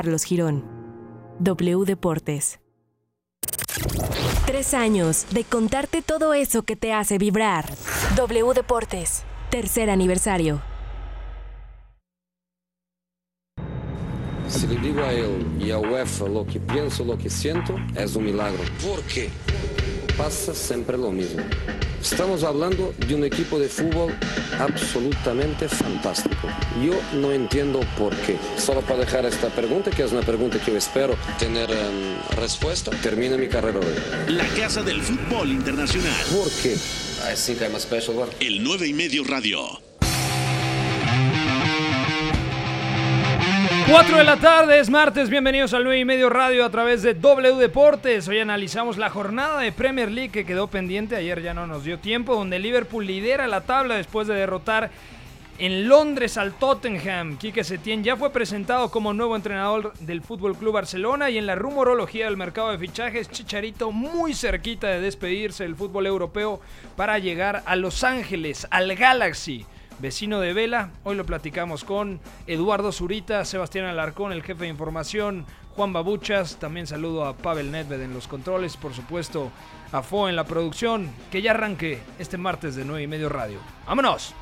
Carlos Girón. W Deportes. Tres años de contarte todo eso que te hace vibrar. W Deportes. Tercer aniversario. Si le digo a él y a UEFA lo que pienso, lo que siento, es un milagro. ¿Por qué? Pasa siempre lo mismo. Estamos hablando de un equipo de fútbol absolutamente fantástico. Yo no entiendo por qué. Solo para dejar esta pregunta, que es una pregunta que yo espero tener em, respuesta, termine mi carrera hoy. La Casa del Fútbol Internacional. ¿Por qué? I think I'm a special one. El 9 y medio radio. 4 de la tarde, es martes, bienvenidos al 9 y medio radio a través de W Deportes. Hoy analizamos la jornada de Premier League que quedó pendiente, ayer ya no nos dio tiempo, donde Liverpool lidera la tabla después de derrotar en Londres al Tottenham. Quique Setién ya fue presentado como nuevo entrenador del Fútbol Club Barcelona y en la rumorología del mercado de fichajes, Chicharito muy cerquita de despedirse del fútbol europeo para llegar a Los Ángeles, al Galaxy vecino de Vela. Hoy lo platicamos con Eduardo Zurita, Sebastián Alarcón, el jefe de información, Juan Babuchas. También saludo a Pavel Nedved en los controles, por supuesto a Fo en la producción. Que ya arranque este martes de 9 y medio radio. ¡Vámonos!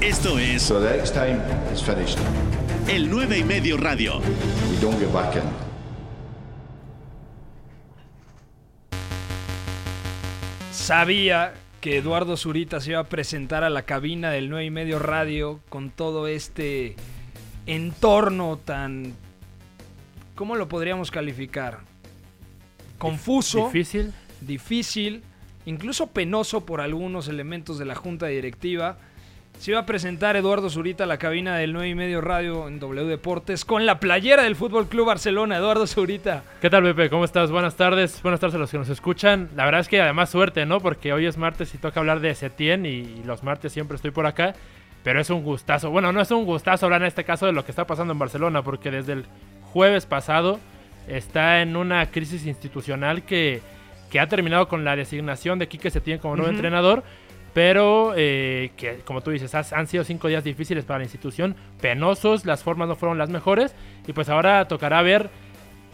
Esto es So the next time it's finished. el 9 y medio radio. We don't get back in. Sabía que Eduardo Zurita se iba a presentar a la cabina del 9 y medio radio con todo este entorno tan... ¿Cómo lo podríamos calificar? Confuso. Difícil. difícil, incluso penoso por algunos elementos de la junta directiva. Se iba a presentar Eduardo Zurita a la cabina del 9 y medio radio en W Deportes con la playera del Fútbol Club Barcelona, Eduardo Zurita. ¿Qué tal, Pepe? ¿Cómo estás? Buenas tardes. Buenas tardes a los que nos escuchan. La verdad es que además suerte, ¿no? Porque hoy es martes y toca hablar de Setién y los martes siempre estoy por acá. Pero es un gustazo. Bueno, no es un gustazo hablar en este caso de lo que está pasando en Barcelona, porque desde el jueves pasado está en una crisis institucional que, que ha terminado con la designación de Quique Setién como nuevo entrenador. Pero que, que, como tú dices, has- han sido cinco días difíciles para la institución, penosos, las formas no fueron las mejores. Y pues ahora tocará ver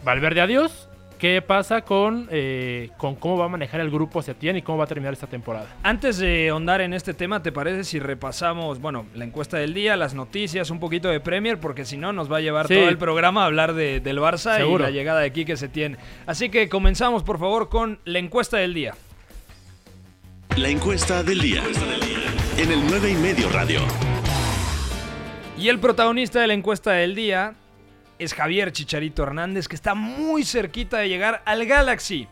Valverde adiós. ¿Qué pasa con, eh, con cómo va a manejar el grupo Setién y cómo va a terminar esta temporada? Antes de ahondar en este tema, ¿te parece si repasamos, bueno, la encuesta del día, las noticias, un poquito de Premier? Porque si no, nos va a llevar Sí. todo el programa a hablar de- del Barça Seguro. y la llegada de Quique Setién. Así que comenzamos, por favor, con la encuesta del día. La encuesta del día. En el 9 y medio radio. Y el protagonista de la encuesta del día es Javier Chicharito Hernández, que está muy cerquita de llegar al Galaxy.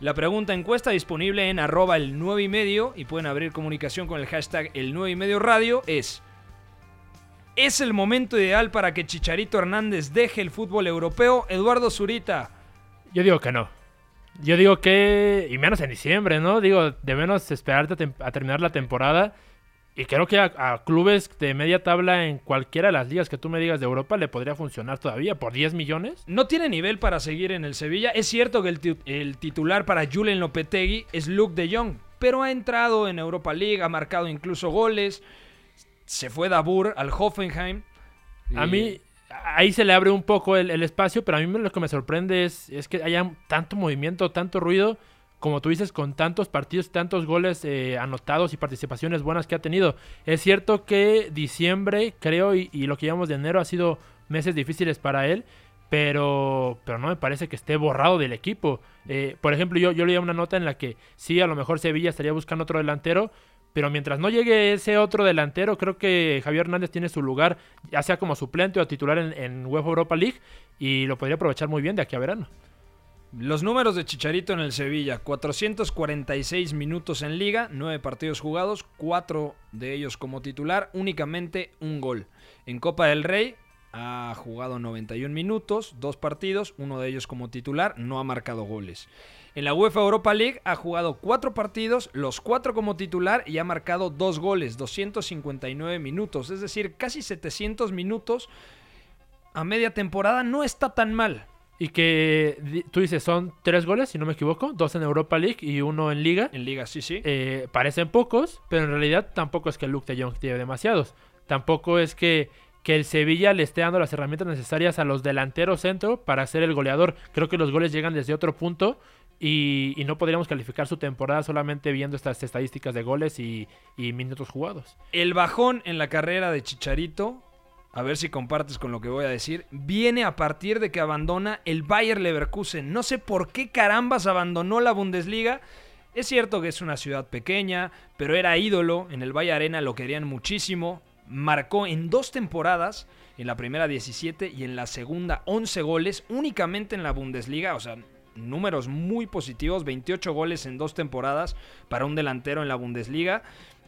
La pregunta encuesta disponible en arroba el 9 y medio y pueden abrir comunicación con el hashtag el 9 y medio radio es ¿Es el momento ideal para que Chicharito Hernández deje el fútbol europeo? Eduardo Zurita. Yo digo que no. Yo digo que, y menos en diciembre, ¿no? Digo, de menos esperarte a, tem- a terminar la temporada. Y creo que a, a clubes de media tabla en cualquiera de las ligas que tú me digas de Europa le podría funcionar todavía por 10 millones. No tiene nivel para seguir en el Sevilla. Es cierto que el, ti- el titular para Julen Lopetegui es Luke de Jong, pero ha entrado en Europa League, ha marcado incluso goles. Se fue Dabur al Hoffenheim. A mí, ahí se le abre un poco el, espacio, pero a mí lo que me sorprende es, es que haya tanto movimiento, tanto ruido, como tú dices, con tantos partidos, tantos goles eh, anotados y participaciones buenas que ha tenido. Es cierto que diciembre, creo, y, lo que llevamos de enero ha sido meses difíciles para él, pero, pero no me parece que esté borrado del equipo. Eh, por ejemplo, yo, yo leía una nota en la que sí, a lo mejor Sevilla estaría buscando otro delantero, pero mientras no llegue ese otro delantero, creo que Javier Hernández tiene su lugar, ya sea como suplente o titular en, en Europa League, y lo podría aprovechar muy bien de aquí a verano. Los números de Chicharito en el Sevilla, 446 minutos en liga, 9 partidos jugados, 4 de ellos como titular, únicamente un gol. En Copa del Rey ha jugado 91 minutos, 2 partidos, uno de ellos como titular, no ha marcado goles. En la UEFA Europa League ha jugado 4 partidos, los 4 como titular y ha marcado 2 goles, 259 minutos, es decir, casi 700 minutos a media temporada, no está tan mal. Y que tú dices son tres goles, si no me equivoco, dos en Europa League y uno en Liga. En liga, sí, sí. Eh, parecen pocos, pero en realidad tampoco es que Luke de Jong tiene demasiados. Tampoco es que, que el Sevilla le esté dando las herramientas necesarias a los delanteros centro para ser el goleador. Creo que los goles llegan desde otro punto y, y no podríamos calificar su temporada solamente viendo estas estadísticas de goles y, minutos jugados. El bajón en la carrera de Chicharito, a ver si compartes con lo que voy a decir, viene a partir de que abandona el Bayer Leverkusen. No sé por qué carambas abandonó la Bundesliga. Es cierto que es una ciudad pequeña, pero era ídolo. En el Bayer Arena lo querían muchísimo. Marcó en dos temporadas, en la primera 17 y en la segunda 11 goles, únicamente en la Bundesliga. O sea, números muy positivos, 28 goles en dos temporadas para un delantero en la Bundesliga.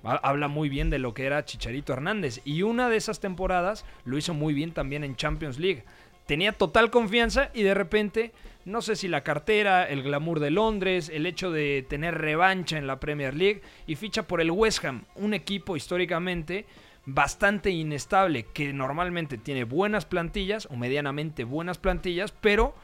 Ha- Habla muy bien de lo que era Chicharito Hernández. Y una de esas temporadas lo hizo muy bien también en Champions League. Tenía total confianza y de repente, no sé si la cartera, el glamour de Londres, el hecho de tener revancha en la Premier League y ficha por el West Ham, un equipo históricamente bastante inestable que normalmente tiene buenas plantillas o medianamente buenas plantillas, pero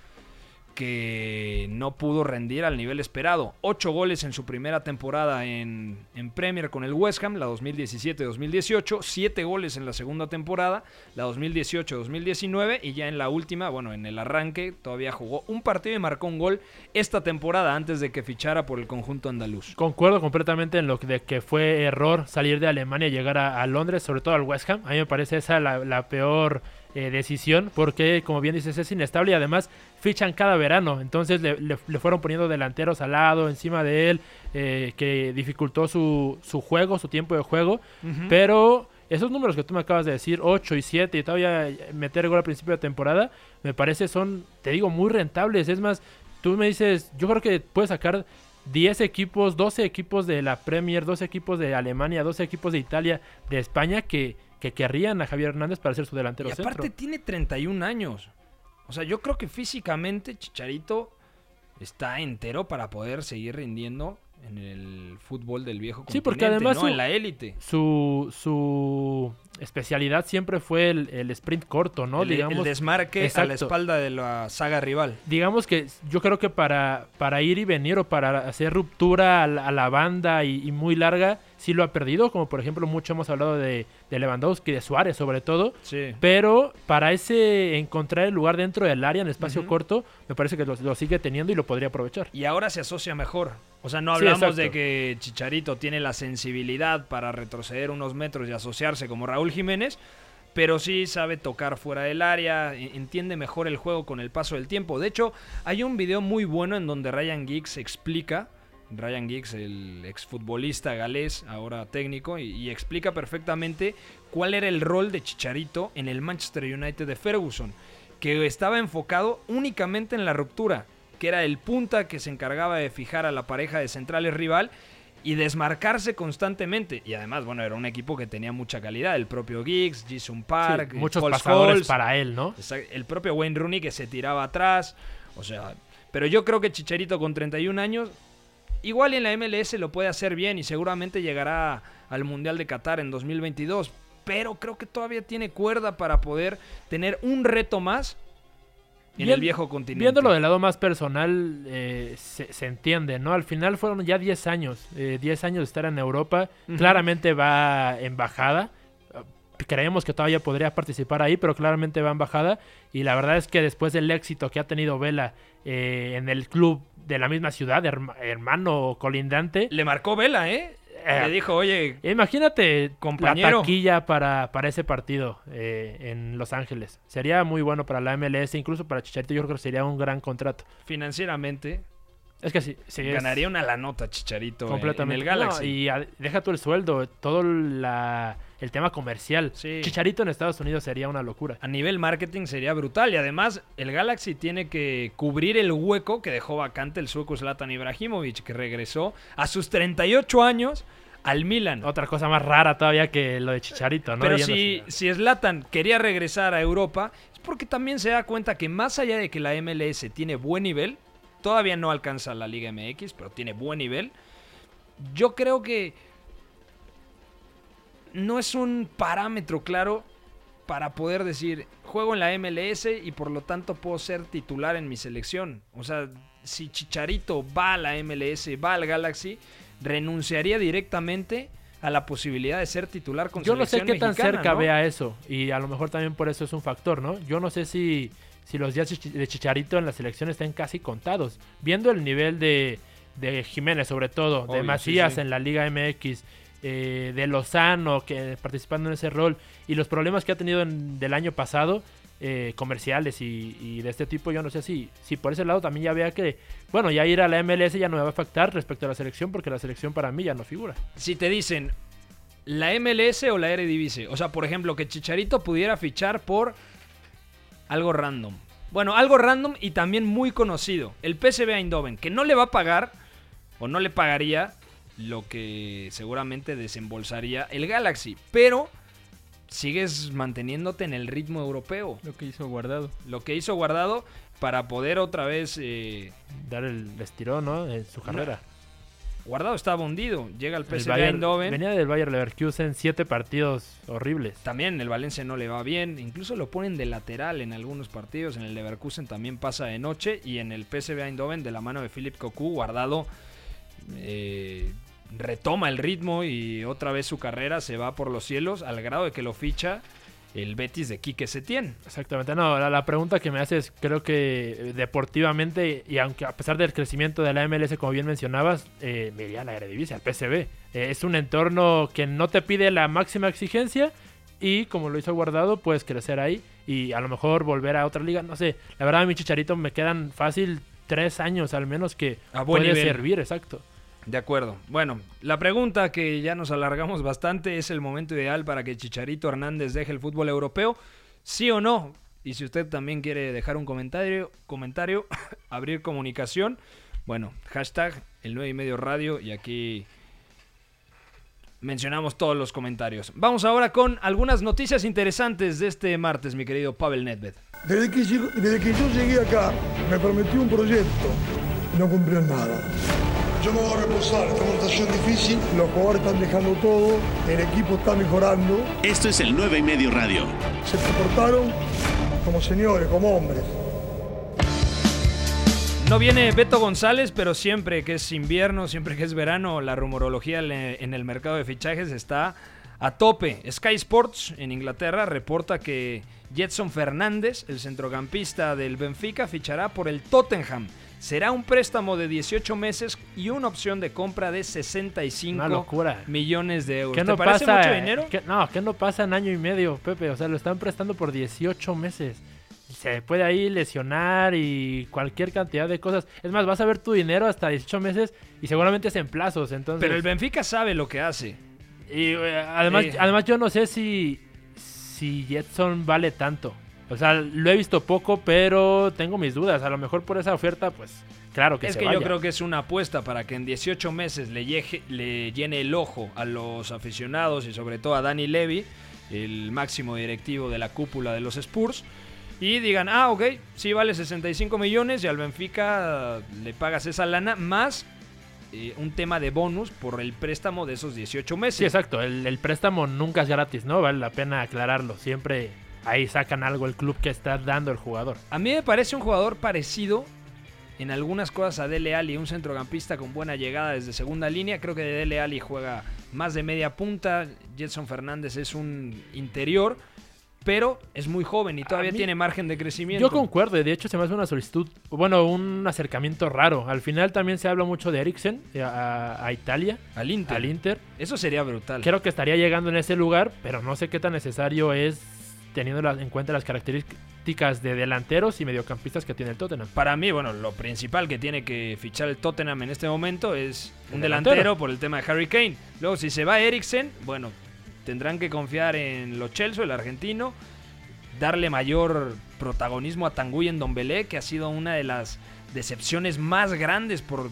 que no pudo rendir al nivel esperado. Ocho goles en su primera temporada en, en Premier con el West Ham, la 2017-2018. Siete goles en la segunda temporada, la 2018-2019. Y ya en la última, bueno, en el arranque, todavía jugó un partido y marcó un gol esta temporada antes de que fichara por el conjunto andaluz. Concuerdo completamente en lo de que fue error salir de Alemania y llegar a, a Londres, sobre todo al West Ham. A mí me parece esa la, la peor eh, decisión, porque como bien dices, es inestable y además fichan cada verano. Entonces le, le- le fueron poniendo delanteros al lado, encima de él, eh, que dificultó su, su juego, su tiempo de juego. Pero esos números que tú me acabas de decir, 8 y 7, y todavía meter gol al principio de temporada, me parece son, te digo, muy rentables. Es más, tú me dices, yo creo que puedes sacar 10 equipos, 12 equipos de la Premier, 12 equipos de Alemania, 12 equipos de Italia, de España, que, que querrían a Javier Hernández para ser su delantero Y aparte centro. tiene 31 años. O sea, yo creo que físicamente Chicharito está entero para poder seguir rindiendo en el fútbol del viejo Sí, porque continente, además ¿no? su- en la élite. Su, su especialidad siempre fue el, el sprint corto, ¿no? el, Digamos, el desmarque a la espalda de la saga rival. digamos que yo creo que para, para ir y venir o para hacer ruptura a la, a la banda y, y muy larga, sí lo ha perdido, como por ejemplo mucho hemos hablado de, de Lewandowski, de Suárez sobre todo, Sí. pero para ese encontrar el lugar dentro del área en espacio corto, me parece que lo, lo sigue teniendo y lo podría aprovechar. Y ahora se asocia mejor. O sea, no hablamos de que Chicharito tiene la sensibilidad para retroceder unos metros y asociarse como Raúl Jiménez, pero sí sabe tocar fuera del área, e- entiende mejor el juego con el paso del tiempo. De hecho, hay un video muy bueno en donde Ryan Giggs explica, Ryan Giggs, el exfutbolista galés, ahora técnico, y, y explica perfectamente cuál era el rol de Chicharito en el Manchester United de Ferguson, que estaba enfocado únicamente en la ruptura, que era el punta que se encargaba de fijar a la pareja de centrales rival y desmarcarse constantemente. Y además, bueno, era un equipo que tenía mucha calidad. El propio Giggs, Jason Park, Sí, muchos Paul pasadores Scholes, para él, ¿no? El propio Wayne Rooney que se tiraba atrás. O sea, pero yo creo que Chicharito con 31 años, igual en la MLS lo puede hacer bien y seguramente llegará al Mundial de Qatar en 2022. Pero creo que todavía tiene cuerda para poder tener un reto más en Bien- el viejo continente. Viéndolo del lado más personal, eh, se, se entiende, ¿no? Al final fueron ya 10 años, eh, 10 años de estar en Europa. Claramente va en bajada. Eh, Creemos que todavía podría participar ahí, pero claramente va en bajada. Y la verdad es que después del éxito que ha tenido Vela eh, en el club de la misma ciudad, herma- hermano colindante, Le marcó Vela, ¿eh? Eh, Le dijo, oye, Imagínate Compañero. la taquilla para, para ese partido eh, en Los Ángeles. Sería muy bueno para la MLS, incluso para Chicharito. Yo creo que sería un gran contrato. financieramente Es que sí, sí es ganaría una la nota Chicharito en- completamente. en el Galaxy. No, y a- deja tú el sueldo, todo la, el tema comercial. Sí. Chicharito en Estados Unidos sería una locura. A nivel marketing sería brutal y además el Galaxy tiene que cubrir el hueco que dejó vacante el sueco Zlatan Ibrahimovic que regresó a sus 38 años al Milan. Otra cosa más rara todavía que lo de Chicharito, ¿no? Pero Yendo si, si Zlatan quería regresar a Europa es porque también se da cuenta que más allá de que la MLS tiene buen nivel, todavía no alcanza la Liga MX, pero tiene buen nivel, yo creo que no es un parámetro claro para poder decir, juego en la MLS y por lo tanto puedo ser titular en mi selección. O sea, si Chicharito va a la MLS, va al Galaxy, renunciaría directamente a la posibilidad de ser titular con Yo no sé selección qué tan mexicana, cerca ¿no? vea eso. Y a lo mejor también por eso es un factor, ¿no? Yo no sé si, si los días de Chicharito en la selección estén casi contados. Viendo el nivel de, de Jiménez, sobre todo, de sí, Macías sí. en la Liga MX, eh, de Lozano, que participando en ese rol, y los problemas que ha tenido en- del año pasado, eh, comerciales y, y de este tipo, yo no sé si, si por ese lado también ya vea que, bueno, ya ir a la MLS ya no me va a afectar respecto a la selección, porque la selección para mí ya no figura. Si te dicen la MLS o la Eredivisie, o sea, por ejemplo, que Chicharito pudiera fichar por algo random. Bueno, algo random y también muy conocido, el PSV Eindhoven, que no le va a pagar o no le pagaría lo que seguramente desembolsaría el Galaxy, pero sigues manteniéndote en el ritmo europeo, Lo que hizo Guardado. lo que hizo Guardado para poder otra vez eh, Dar el estirón, ¿no? En su carrera. Guardado estaba hundido, llega al El PSV Eindhoven. venía del Bayer Leverkusen, siete partidos horribles. También el Valencia no le va bien, incluso lo ponen de lateral en algunos partidos, en el Leverkusen también pasa de noche y en el PSV Eindhoven de la mano de Philip Cocu, guardado, eh, retoma el ritmo y otra vez su carrera se va por los cielos al grado de que lo ficha el Betis de Quique Setién. Exactamente. No, la, la pregunta que me haces, creo que eh, deportivamente, y aunque a pesar del crecimiento de la MLS, como bien mencionabas, eh, me iría a la Eredivisie, al PSV. Eh, es un entorno que no te pide la máxima exigencia y como lo hizo Guardado, puedes crecer ahí y a lo mejor volver a otra liga. No sé, la verdad a mi chicharito me quedan fácil tres años al menos que A puede nivel. servir, exacto. De acuerdo. Bueno, la pregunta que ya nos alargamos bastante es el momento ideal para que Chicharito Hernández deje el fútbol europeo, sí o no. Y si usted también quiere dejar un comentario, comentario, abrir comunicación, bueno, hashtag el 9 y medio radio y aquí mencionamos todos los comentarios. Vamos ahora con algunas noticias interesantes de este martes, mi querido Pavel Nedved. Desde que, desde que yo llegué acá, me prometió un proyecto no cumplió nada. Yo me voy a reposar, esta situación difícil, los jugadores están dejando todo, el equipo está mejorando, Esto es el 9 y medio radio. se comportaron como señores, como hombres. No viene Beto González, pero siempre que es invierno, siempre que es verano, la rumorología en el mercado de fichajes está a tope. Sky Sports en Inglaterra reporta que Jetson Fernández, el centrocampista del Benfica, fichará por el Tottenham. Será un préstamo de 18 meses y una opción de compra de 65 Una locura. millones de euros. ¿Qué ¿Te no parece pasa? mucho dinero? ¿Qué- no, ¿qué no pasa en año y medio, Pepe? O sea, lo están prestando por 18 meses. Y se puede ahí lesionar y cualquier cantidad de cosas. Es más, vas a ver tu dinero hasta 18 meses y seguramente es en plazos. Entonces, Pero el Benfica sabe lo que hace. y, eh, además, Eh. además yo no sé si, si Jetson vale tanto. O sea, lo he visto poco, pero tengo mis dudas. A lo mejor por esa oferta, pues claro que es se que vaya. yo creo que es una apuesta para que en 18 meses le, llegue- le llene el ojo a los aficionados y sobre todo a Danny Levy, el máximo directivo de la cúpula de los Spurs, y digan, ah, ok, sí vale 65 millones y al Benfica le pagas esa lana más eh, un tema de bonus por el préstamo de esos 18 meses. Sí, exacto. El, el préstamo nunca es gratis, ¿no? Vale la pena aclararlo. Siempre ahí sacan algo el club que está dando el jugador. A mí me parece un jugador parecido en algunas cosas a Dele Alli, un centrocampista con buena llegada desde segunda línea. Creo que Dele Alli juega más de media punta. Jetson Fernández es un interior, pero es muy joven y todavía mí- tiene margen de crecimiento. Yo concuerdo, y de hecho se me hace una solicitud, bueno, un acercamiento raro. Al final también se habla mucho de Eriksen eh, a, a Italia, al Inter. al Inter. Eso sería brutal. Creo que estaría llegando en ese lugar, pero no sé qué tan necesario es teniendo en cuenta las características de delanteros y mediocampistas que tiene el Tottenham. Para mí, bueno, lo principal que tiene que fichar el Tottenham en este momento es un El delantero, delantero. por el tema de Harry Kane. Luego, si se va Eriksen, bueno, tendrán que confiar en Lo Chelsea, el argentino, darle mayor protagonismo a Tanguy en Dombelé, que ha sido una de las decepciones más grandes por,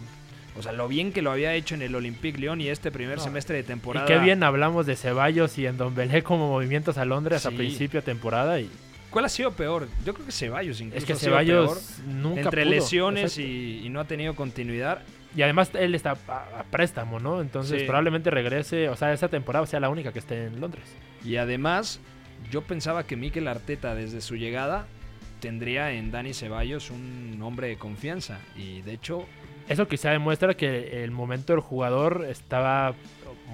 o sea, lo bien que lo había hecho en el Olympique Lyon y este primer No. semestre de temporada. Y qué bien hablamos de Ceballos y en Don Belé como movimientos a Londres a principio de temporada. Y ¿Cuál ha sido peor? Yo creo que Ceballos incluso es que ha sido peor. Ceballos nunca entre pudo. lesiones y, y no ha tenido continuidad. Y además él está a, a préstamo, ¿no? Entonces Sí. probablemente regrese, o sea, esa temporada sea la única que esté en Londres. Y además, yo pensaba que Mikel Arteta desde su llegada tendría en Dani Ceballos un hombre de confianza. Y de hecho, Eso quizá demuestra que el momento del jugador estaba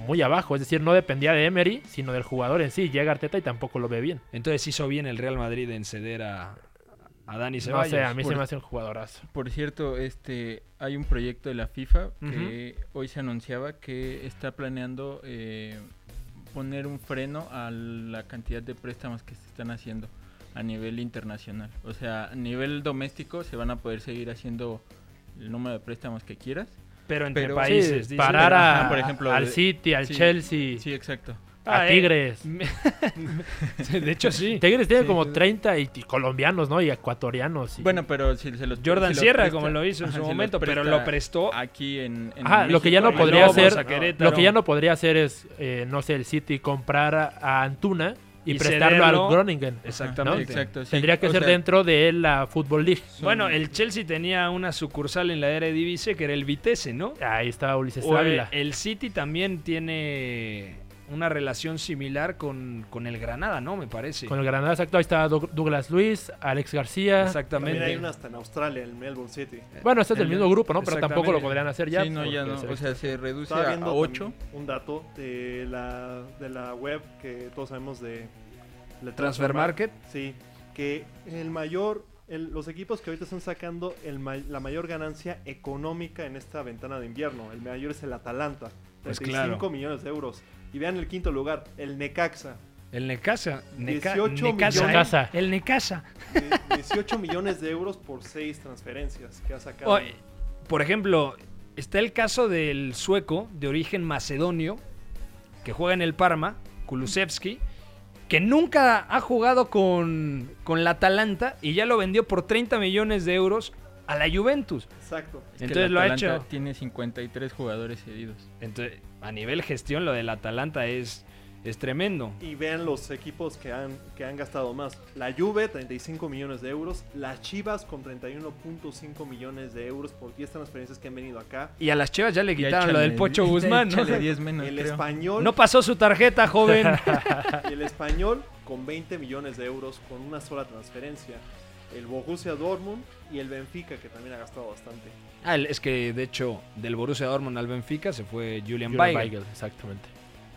muy abajo. Es decir, no dependía de Emery, sino del jugador en sí. Llega Arteta y tampoco lo ve bien. Entonces hizo bien el Real Madrid en ceder a, a Dani No Ceballos. sé, a mí Por- se me hace un jugadorazo. Por cierto, este hay un proyecto de la FIFA que hoy se anunciaba que está planeando eh, poner un freno a la cantidad de préstamos que se están haciendo a nivel internacional. O sea, a nivel doméstico se van a poder seguir haciendo el número de préstamos que quieras. Pero entre Pero- países. Sí, parar a, por ejemplo, al City, al sí, Chelsea, Sí, exacto. a Ah, eh, Tigres. de hecho, sí. Tigres tiene Sí, como sí. 30 y, y colombianos, ¿no? Y ecuatorianos. y- Bueno, pero si se los Jordan si Sierra, presta- como lo hizo en ajá, su si momento, pero lo prestó. aquí en, en Ajá, lo que ya no México, podría hacer-. Lo que ya no podría hacer es, eh, no sé, el City comprar a, a Antuna y, Y prestarlo cederlo. al Groningen. Exactamente. Exacto, sí. Tendría que O ser sea, dentro de la Football League. Bueno, el Chelsea tenía una sucursal en la Eredivisie que era el Vitesse, ¿no? Ahí está Ulises Ávila. el City también tiene una relación similar con, con el Granada, ¿no? Me parece. Con el Granada, exacto. Ahí está Doug- Douglas Luis, Alex García. Exactamente. También hay una hasta en Australia, en Melbourne City. Bueno, este es del El- mismo grupo, ¿no? Pero tampoco lo podrían hacer ya. Sí, no, ya no. O sea, se reduce Estaba a, viendo 8. también un dato de la, de la web que todos sabemos de, de Transfer Market. Sí, que el mayor, el- los equipos que ahorita están sacando el ma- la mayor ganancia económica en esta ventana de invierno. El mayor es el Atalanta, Pues 35 claro. millones de euros. Y vean el quinto lugar, el Necaxa, El Necaxa. Neca- 18 Necaxa, millones. ¿eh? Necaxa. El Necaxa. de 18 millones de euros por seis transferencias que ha sacado. O, eh, por ejemplo, está el caso del sueco de origen macedonio que juega en el Parma, Kulusevski, que nunca ha jugado con, con la Atalanta y ya lo vendió por 30 millones de euros a la Juventus. Exacto. Entonces lo ha hecho. Tiene 53 jugadores cedidos. Entonces, a nivel gestión, lo del Atalanta es, es tremendo. Y vean los equipos que han, que han gastado más. La Juve, 35 millones de euros. Las Chivas con 31.5 millones de euros por 10 transferencias que han venido acá. Y a las Chivas ya le quitaron lo del Pocho Guzmán, ¿no? échale 10 menos, el creo. español, No pasó su tarjeta, joven. y el español con 20 millones de euros con una sola transferencia. El Borussia Dortmund y el Benfica que también ha gastado bastante. Ah, es que de hecho del Borussia Dortmund al Benfica se fue Julian, Julian. Weigl, exactamente.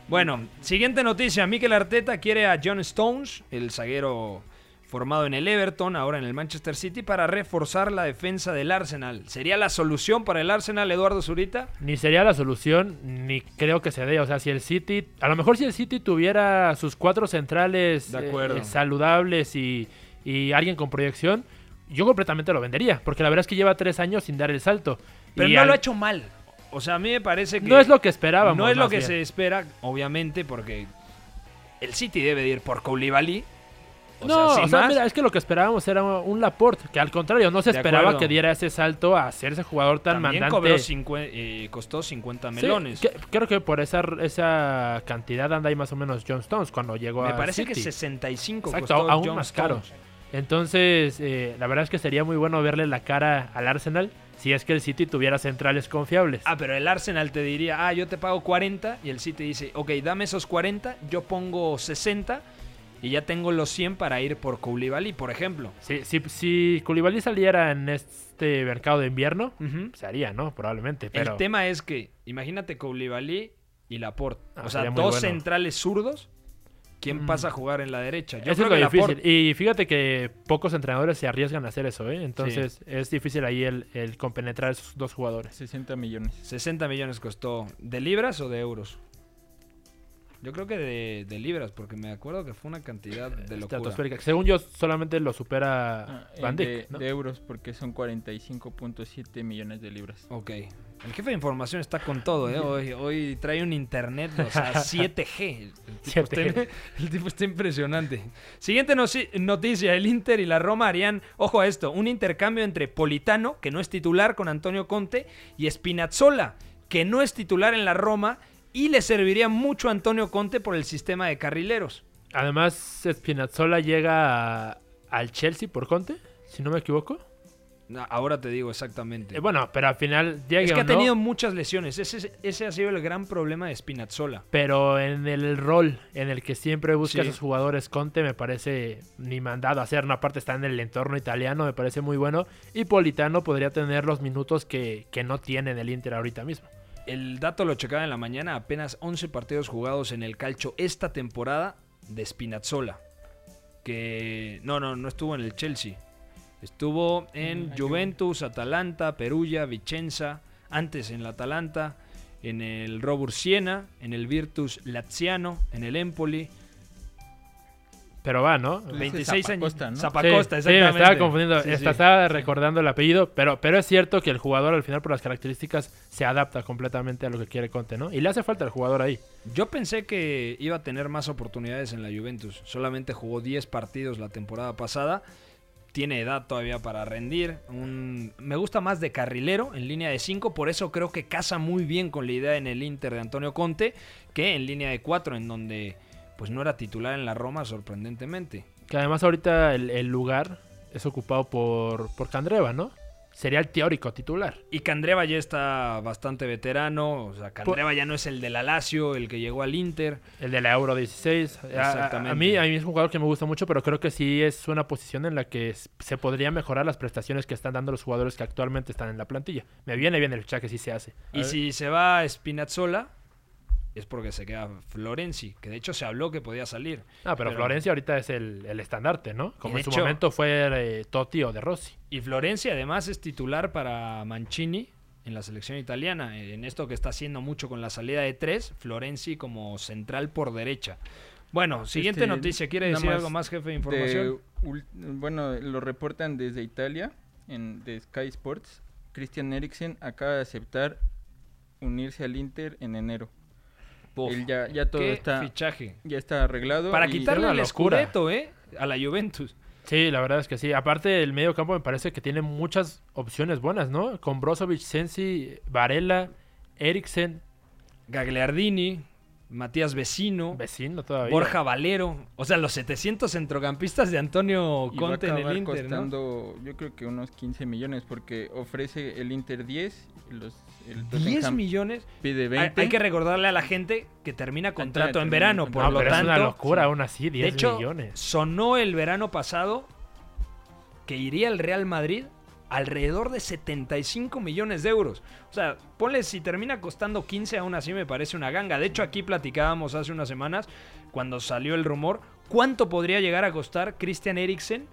Bueno, siguiente noticia. Mikel Arteta quiere a John Stones, el zaguero formado en el Everton, ahora en el Manchester City, para reforzar la defensa del Arsenal. ¿Sería la solución para el Arsenal, Eduardo Zurita? Ni sería la solución, ni creo que se dé. O sea, si el City, a lo mejor si el City tuviera sus cuatro centrales De eh, acuerdo. eh, saludables y, y alguien con proyección, yo completamente lo vendería. Porque la verdad es que lleva tres años sin dar el salto. Pero Y no al- lo ha hecho mal. O sea, a mí me parece que... No es lo que esperábamos. No es lo que bien. se espera, obviamente, porque el City debe de ir por Koulibaly. O no, sea, sin o sea, más. mira, es que lo que esperábamos era un Laporte, que al contrario, no se De esperaba acuerdo. que diera ese salto a ser ese jugador tan También mandante. cobró cincue- eh, costó 50 Sí, melones. que- creo que por esa, esa cantidad anda ahí más o menos John Stones cuando llegó Me a parece que City. 65 Exacto, costó aún John más caro. Entonces, eh, la verdad es que sería muy bueno verle la cara al Arsenal si es que el City tuviera centrales confiables. Ah, pero el Arsenal te diría, ah, yo te pago 40 y el City dice, ok, dame esos 40, yo pongo 60 y ya tengo los 100 para ir por Koulibaly, por ejemplo. Si, si, si Koulibaly saliera en este mercado de invierno, Ujú. se haría, ¿no? Probablemente, pero... El tema es que, imagínate Koulibaly y Laporte. Ah, o sea, dos bueno. centrales zurdos. ¿Quién Mm. pasa a jugar en la derecha? Yo Eso creo es lo que difícil. Laporte- Y fíjate que pocos entrenadores se arriesgan a hacer eso, ¿eh? Entonces es difícil ahí el, el compenetrar a esos dos jugadores. 60 millones. 60 millones costó. ¿De libras o de euros? Yo creo que de, de libras, porque me acuerdo que fue una cantidad de locura. Estratosférica. Según yo, solamente lo supera Ah, Van Dijk, de, ¿no? de euros, porque son 45.7 millones de libras. Ok. El jefe de información está con todo, ¿eh? Hoy, hoy trae un internet, o sea, 7G. El tipo, 7G. Está, el tipo está impresionante. Siguiente noticia, el Inter y la Roma harían, ojo a esto, un intercambio entre Politano, que no es titular con Antonio Conte, y Spinazzola, que no es titular en la Roma, y le serviría mucho a Antonio Conte por el sistema de carrileros. Además, Spinazzola llega a- al Chelsea por Conte, si no me equivoco. No, Ahora te digo exactamente. Eh, bueno, pero al final llega es que o ha no, tenido muchas lesiones. Ese, ese ha sido el gran problema de Spinazzola. Pero en el rol en el que siempre busca Sí. a esos jugadores, Conte me parece ni mandado a hacer. No, aparte está en el entorno italiano, me parece muy bueno. Y Politano podría tener los minutos que, que no tiene en el Inter ahorita mismo. El dato lo checaba en la mañana, apenas 11 partidos jugados en el calcio esta temporada de Spinazzola. Que no, no, no estuvo en el Chelsea. Estuvo en Mm, Juventus, Atalanta, Perugia, Vicenza, antes en el Atalanta, en el Robur Siena, en el Virtus Laziano, en el Empoli. Pero va, ¿no? Tú dices 26 años. Zapacosta, ¿no? Zapacosta, Sí, sí, me exactamente. estaba confundiendo. Sí, Esta- sí. Estaba recordando el apellido, pero, pero es cierto que el jugador al final por las características se adapta completamente a lo que quiere Conte, ¿no? Y le hace falta al jugador ahí. Yo pensé que iba a tener más oportunidades en la Juventus. Solamente jugó 10 partidos la temporada pasada. Tiene edad todavía para rendir. Un- Me gusta más de carrilero en línea de 5. Por eso creo que casa muy bien con la idea en el Inter de Antonio Conte que en línea de 4, en donde pues no era titular en la Roma, sorprendentemente. Que además ahorita el, el lugar es ocupado por, por Candreva, ¿no? Sería el teórico titular. Y Candreva ya está bastante veterano. O sea, Candreva ya no es el de la Lazio, el que llegó al Inter. El de la Euro 16. A- a- Exactamente. A, mí, a mí es un jugador que me gusta mucho, pero creo que sí es una posición en la que se podría mejorar las prestaciones que están dando los jugadores que actualmente están en la plantilla. Me viene bien el fichaje si se hace. Y si se va Spinazzola, es porque se queda Florenzi, que de hecho se habló que podía salir. Ah, pero, Florencia ahorita es el, el estandarte, ¿no? Como en su hecho- momento fue eh, Totti o De Rossi. Y Florenzi además es titular para Mancini en la selección italiana. En esto que está haciendo mucho con la salida de tres, Florenzi como central por derecha. Bueno, siguiente Este, noticia. ¿Quiere decir más algo más, jefe de información? bueno, lo reportan desde Italia, en, de Sky Sports. Christian Eriksen acaba de aceptar unirse al Inter en enero. Uf, Él ya, ya todo qué está, fichaje. ya está arreglado. Para y- quitarle el escudeto, ¿eh? A la Juventus. Sí, la verdad es que sí. Aparte, el medio campo me parece que tiene muchas opciones buenas, ¿no? Con Brozovic, Sensi, Varela, Eriksen, Gagliardini, Matías Vecino, vecino todavía. Borja Valero. O sea, los 700 centrocampistas de Antonio y va a Conte en el acabar Inter, ¿no? costando, yo creo que unos 15 millones, porque ofrece el Inter 10, y los, el 10 Tottenham millones. pide Hay, 20. hay que recordarle a la gente que termina contrato en verano, el por No, lo pero tanto. es una locura aún así, 10 de hecho, millones. sonó el verano pasado que iría al Real Madrid alrededor de 75 millones de euros. O sea, ponle si termina costando 15, aún así me parece una ganga. De hecho, aquí platicábamos hace unas semanas, cuando salió el rumor, cuánto podría llegar a costar Christian Eriksen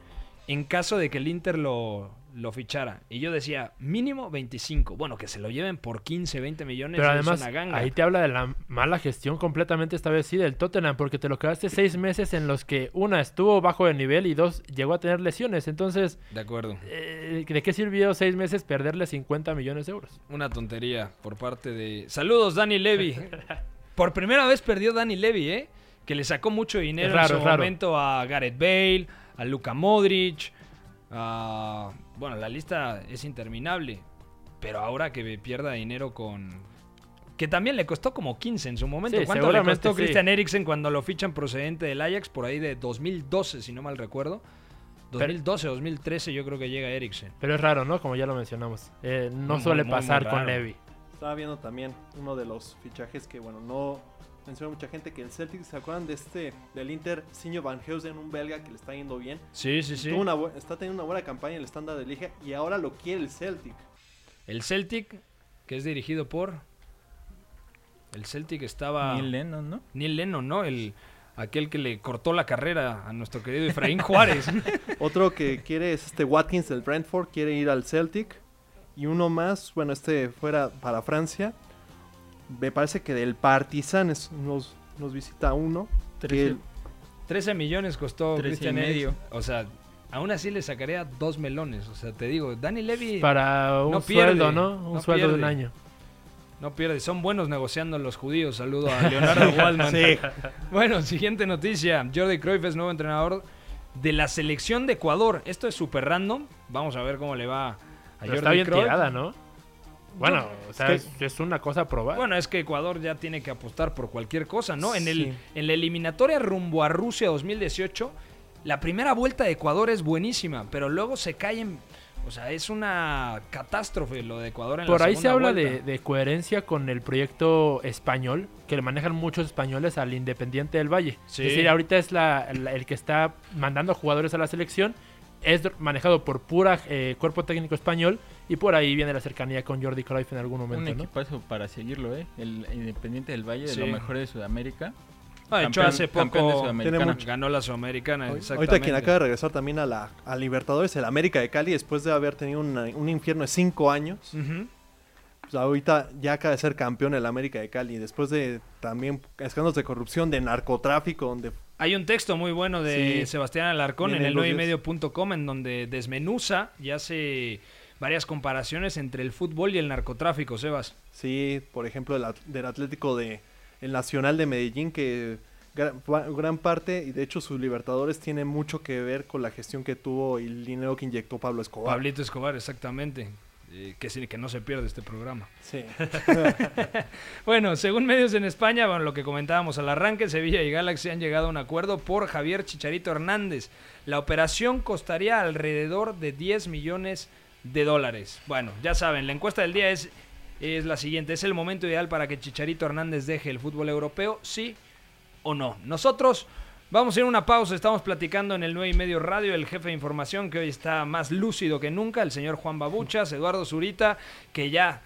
en caso de que el Inter lo, lo fichara. Y yo decía, mínimo 25. Bueno, que se lo lleven por 15, 20 millones Pero es además, una ganga. ahí te habla de la mala gestión completamente esta vez sí del Tottenham, porque te lo quedaste seis meses en los que una estuvo bajo de nivel y dos llegó a tener lesiones. Entonces, De acuerdo. eh, ¿de qué sirvió seis meses perderle 50 millones de euros? Una tontería por parte de. Saludos, Dani Levy. Por primera vez perdió Dani Levy, ¿eh? Que le sacó mucho dinero raro, en su momento a Gareth Bale, a Luka Modric. a- Bueno, la lista es interminable. Pero ahora que pierda dinero con. Que también le costó como 15 en su momento. Sí, ¿Cuánto le costó sí. Christian Eriksen cuando lo fichan procedente del Ajax? Por ahí de 2012, si no mal recuerdo. 2012, 2013 yo creo que llega Eriksen. Pero es raro, ¿no? Como ya lo mencionamos. Eh, no Muy, suele muy, muy pasar con. Levy. Estaba viendo también uno de los fichajes que, bueno, no menciona mucha gente que el Celtic, ¿se acuerdan de este, del Inter, Sinjo Van Heusen, un belga que le está yendo bien? Sí, sí, sí. Una está teniendo una buena campaña en el estándar de liga y ahora lo quiere el Celtic. El Celtic, que es dirigido por. El Celtic estaba. Neil Lennon, ¿no? Neil Lennon, ¿no? El, aquel que le cortó la carrera a nuestro querido Efraín Juárez. Otro que quiere es este Watkins del Brentford, quiere ir al Celtic. Y uno más, bueno, este fuera para Francia. Me parece que del Partizan es- nos, nos visita uno. que Trece. el- 13 millones costó Trece y Christian medio. O sea, aún así le sacaría dos melones. O sea, te digo, Danny Levy Para un No pierde, sueldo, ¿no? Un no sueldo de un pierde. año. no pierde. Son buenos negociando los judíos. Saludo a Leonardo Waldman. Bueno, siguiente noticia. Jordi Cruyff es nuevo entrenador de la selección de Ecuador. Esto es súper random. Vamos a ver cómo le va a Pero Jordi está bien Cruyff. tirada, ¿no? Bueno, o sea, Es es una cosa a probar. Bueno, es que Ecuador ya tiene que apostar por cualquier cosa, ¿no? En, el, en la eliminatoria rumbo a Rusia 2018, la primera vuelta de Ecuador es buenísima, pero luego se caen. O sea, es una catástrofe lo de Ecuador en Por la ahí se habla de, coherencia con el proyecto español, que le manejan muchos españoles al Independiente del Valle. Sí. Es decir, ahorita es la- la- el que está mandando jugadores a la selección es manejado por pura eh, cuerpo técnico español y por ahí viene la cercanía con Jordi Cruyff en algún momento. Un ¿no? equipazo para seguirlo, ¿eh? El Independiente del Valle, Sí. de lo mejor de Sudamérica. Ah, de hecho, hace poco Sudamericana. Tiene mucho- ganó la Sudamericana. Ahorita quien acaba de regresar también a la a Libertadores, el América de Cali, después de haber tenido una- un infierno de cinco años. Pues ahorita ya acaba de ser campeón el América de Cali, después de también escándalos de corrupción, de narcotráfico, donde Hay un texto muy bueno de Sí. Sebastián Alarcón en el los 9 y días. medio.com en donde desmenuza y hace varias comparaciones entre el fútbol y el narcotráfico, Sebas. Sí, por ejemplo, el del Atlético de el Nacional de Medellín, que gran, gran parte, y de hecho sus Libertadores tiene mucho que ver con la gestión que tuvo y el dinero que inyectó Pablo Escobar. Pablito Escobar, exactamente. Eh, que, que no se pierde este programa. Sí. Bueno, según medios en España, bueno, lo que comentábamos al arranque, Sevilla y Galaxy han llegado a un acuerdo por Javier Chicharito Hernández. La operación costaría alrededor de 10 millones de dólares. Bueno, ya saben, la encuesta del día es, es la siguiente. ¿Es el momento ideal para que Chicharito Hernández deje el fútbol europeo? ¿Sí o no? Nosotros vamos a ir a una pausa. Estamos platicando en el 9 y medio radio. El jefe de información que hoy está más lúcido que nunca, el señor Juan Babuchas, Eduardo Zurita, que ya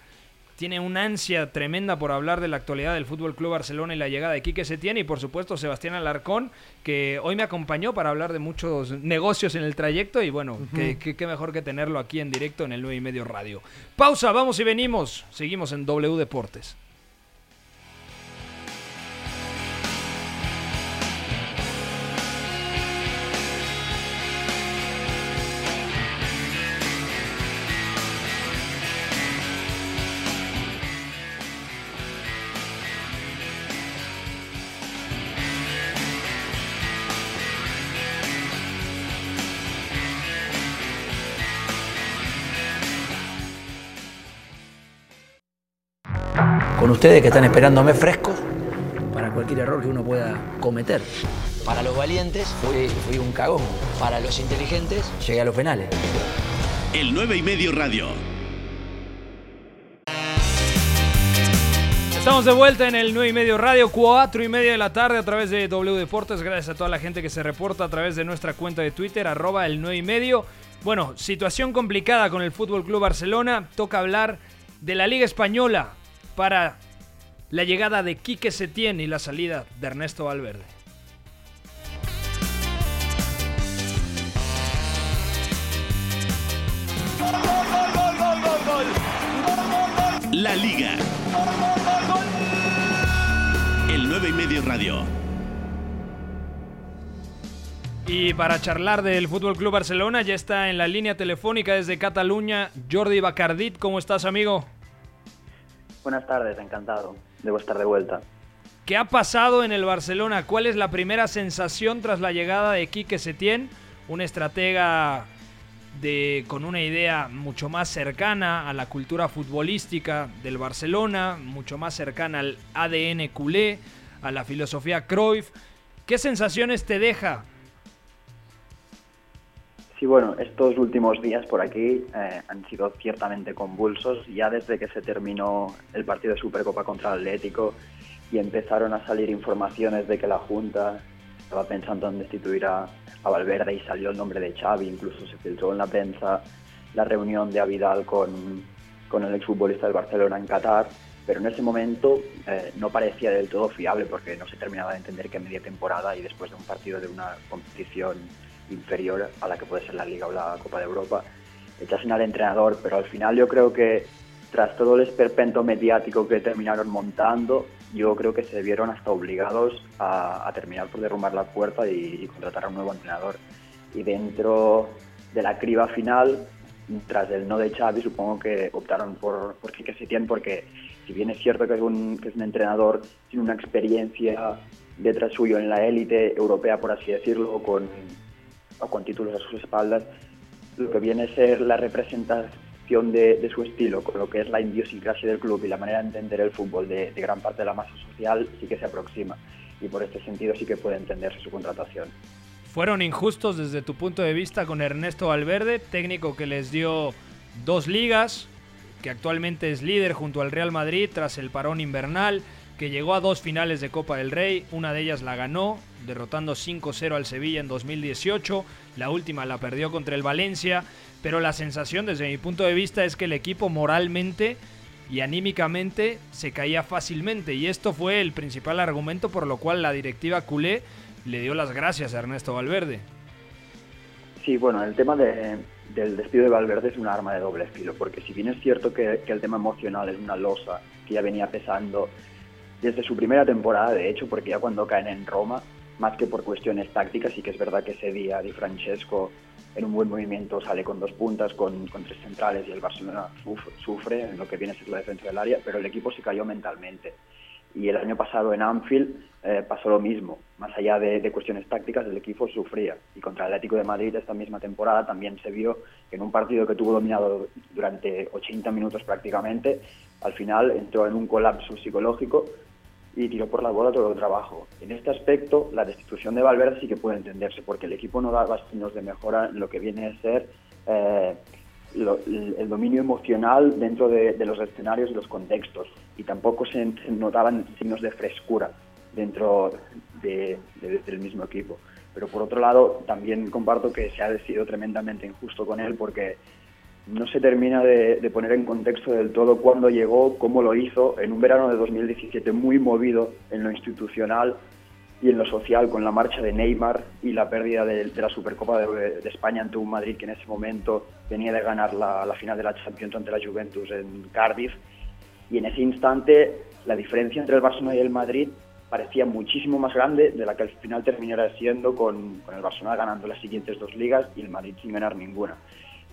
tiene una ansia tremenda por hablar de la actualidad del Fútbol Club Barcelona y la llegada de Quique Setién y por supuesto Sebastián Alarcón, que hoy me acompañó para hablar de muchos negocios en el trayecto y bueno, qué, qué- qué mejor que tenerlo aquí en directo en el 9 y medio radio. Pausa, vamos y venimos. Seguimos en W Deportes. Con ustedes que están esperándome frescos para cualquier error que uno pueda cometer. Para los valientes fui, fui un cagón. Para los inteligentes llegué a los penales. El 9 y medio radio. Estamos de vuelta en el 9 y medio radio, 4 y media de la tarde a través de W Deportes. Gracias a toda la gente que se reporta a través de nuestra cuenta de Twitter, arroba el 9 y medio. Bueno, situación complicada con el Fútbol Club Barcelona. Toca hablar de la Liga Española para la llegada de Quique Setién y la salida de Ernesto Valverde. La Liga. El 9 y medio radio. Y para charlar del Fútbol Club Barcelona ya está en la línea telefónica desde Cataluña Jordi Bacardit. ¿Cómo estás, amigo? Buenas tardes, encantado. Debo estar de vuelta. ¿Qué ha pasado en el Barcelona? ¿Cuál es la primera sensación tras la llegada de Quique Setién? Un estratega de, con una idea mucho más cercana a la cultura futbolística del Barcelona, mucho más cercana al ADN culé, a la filosofía Cruyff. ¿Qué sensaciones te deja? Sí, bueno, estos últimos días por aquí eh, han sido ciertamente convulsos. Ya desde que se terminó el partido de Supercopa contra el Atlético y empezaron a salir informaciones de que la Junta estaba pensando en destituir a, a Valverde y salió el nombre de Xavi, incluso se filtró en la prensa la reunión de Avidal con, con el exfutbolista del Barcelona en Qatar, pero en ese momento eh, no parecía del todo fiable porque no se terminaba de entender que media temporada y después de un partido de una competición inferior a la que puede ser la Liga o la Copa de Europa, echasen al entrenador, pero al final yo creo que tras todo el esperpento mediático que terminaron montando, yo creo que se vieron hasta obligados a, a terminar por derrumbar la puerta y, y contratar a un nuevo entrenador. Y dentro de la criba final, tras el no de Xavi, supongo que optaron por, por Quique Setién porque si bien es cierto que es un, que es un entrenador sin una experiencia detrás suyo en la élite europea, por así decirlo, con, con títulos a sus espaldas, lo que viene a ser la representación de, su estilo, con lo que es la idiosincrasia del club y la manera de entender el fútbol de, de gran parte de la masa social, sí que se aproxima. Y por este sentido sí que puede entenderse su contratación. ¿Fueron injustos desde tu punto de vista con Ernesto Valverde, técnico que les dio dos ligas, que actualmente es líder junto al Real Madrid tras el parón invernal, que llegó a dos finales de Copa del Rey, una de ellas la ganó, derrotando 5-0 al Sevilla en 2018, la última la perdió contra el Valencia, pero la sensación desde mi punto de vista es que el equipo moralmente y anímicamente se caía fácilmente y esto fue el principal argumento por lo cual la directiva culé le dio las gracias a Ernesto Valverde. Sí, bueno, el tema del despido de Valverde es un arma de doble filo, porque si bien es cierto que, que el tema emocional es una losa que ya venía pesando desde su primera temporada, de hecho, porque ya cuando caen en Roma, más que por cuestiones tácticas, sí que es verdad que ese día Di Francesco en un buen movimiento sale con dos puntas, con, tres centrales y el Barcelona sufre en lo que viene a ser la defensa del área, pero el equipo se cayó mentalmente. Y el año pasado en Anfield eh, pasó lo mismo. Más allá de, cuestiones tácticas, el equipo sufría. Y contra el Atlético de Madrid esta misma temporada también se vio que en un partido que tuvo dominado durante 80 minutos prácticamente, al final entró en un colapso psicológico y tiró por la bola todo el trabajo. En este aspecto, la destitución de Valverde sí que puede entenderse, porque el equipo no daba signos de mejora en lo que viene a ser eh, el dominio emocional dentro de, los escenarios y los contextos, y tampoco se, notaban signos de frescura dentro del mismo equipo. Pero por otro lado, también comparto que se ha sido tremendamente injusto con él, porque no se termina de, poner en contexto del todo cuándo llegó, cómo lo hizo, en un verano de 2017 muy movido en lo institucional y en lo social, con la marcha de Neymar y la pérdida de, la Supercopa de, España ante un Madrid que en ese momento venía de ganar la, final de la Champions ante la Juventus en Cardiff. Y en ese instante la diferencia entre el Barcelona y el Madrid parecía muchísimo más grande de la que al final terminara siendo con el Barcelona ganando las siguientes dos ligas y el Madrid sin ganar ninguna.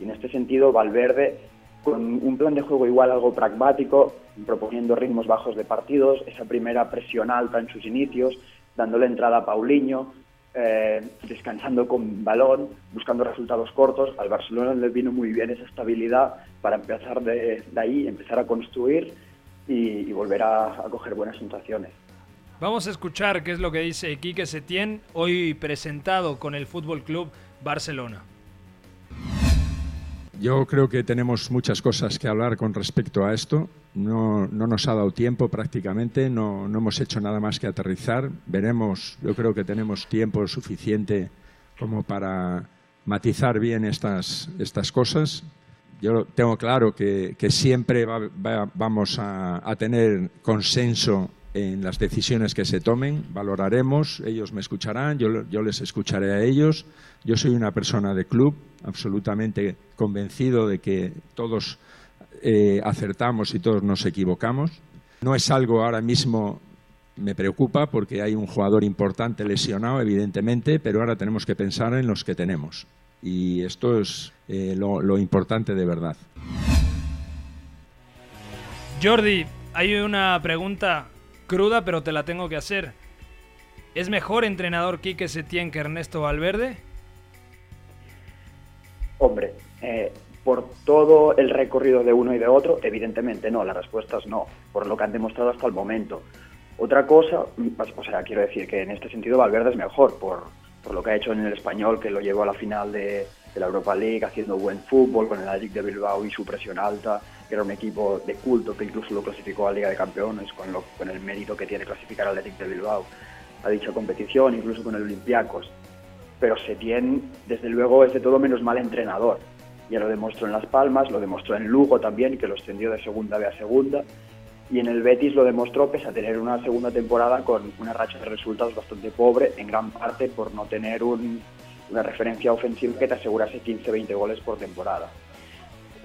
Y en este sentido, Valverde, con un plan de juego igual algo pragmático, proponiendo ritmos bajos de partidos, esa primera presión alta en sus inicios, dándole entrada a Paulinho, eh, descansando con balón, buscando resultados cortos. Al Barcelona le vino muy bien esa estabilidad para empezar de, ahí, empezar a construir y, volver a, coger buenas sensaciones. Vamos a escuchar qué es lo que dice Quique Setién, hoy presentado con el Fútbol Club Barcelona. Yo creo que tenemos muchas cosas que hablar con respecto a esto. No, no nos ha dado tiempo prácticamente, no, hemos hecho nada más que aterrizar. Veremos, yo creo que tenemos tiempo suficiente como para matizar bien estas, estas cosas. Yo tengo claro que, siempre vamos a, a tener consenso en las decisiones que se tomen, valoraremos, ellos me escucharán, yo, yo, les escucharé a ellos. Yo soy una persona de club, absolutamente convencido de que todos eh, acertamos y todos nos equivocamos. No es algo ahora mismo me preocupa porque hay un jugador importante lesionado, evidentemente, pero ahora tenemos que pensar en los que tenemos. Y esto es eh, lo, lo importante de verdad. Jordi, hay una pregunta cruda, pero te la tengo que hacer. ¿Es mejor entrenador Quique Setién que Ernesto Valverde? Hombre, eh, por todo el recorrido de uno y de otro, evidentemente no, la respuesta es no, por lo que han demostrado hasta el momento. Otra cosa, pues, o sea, quiero decir que en este sentido Valverde es mejor, por, por lo que ha hecho en el español, que lo llevó a la final de, de la Europa League, haciendo buen fútbol con el Athletic de Bilbao y su presión alta, que era un equipo de culto que incluso lo clasificó a Liga de Campeones con, lo, con el mérito que tiene clasificar al Athletic de Bilbao a dicha competición, incluso con el Olympiacos. Pero Setién, desde luego, es de todo menos mal entrenador. Ya lo demostró en Las Palmas, lo demostró en Lugo también, que lo extendió de segunda B a segunda. Y en el Betis lo demostró pese a tener una segunda temporada con una racha de resultados bastante pobre, en gran parte por no tener un, una referencia ofensiva que te asegurase 15-20 goles por temporada.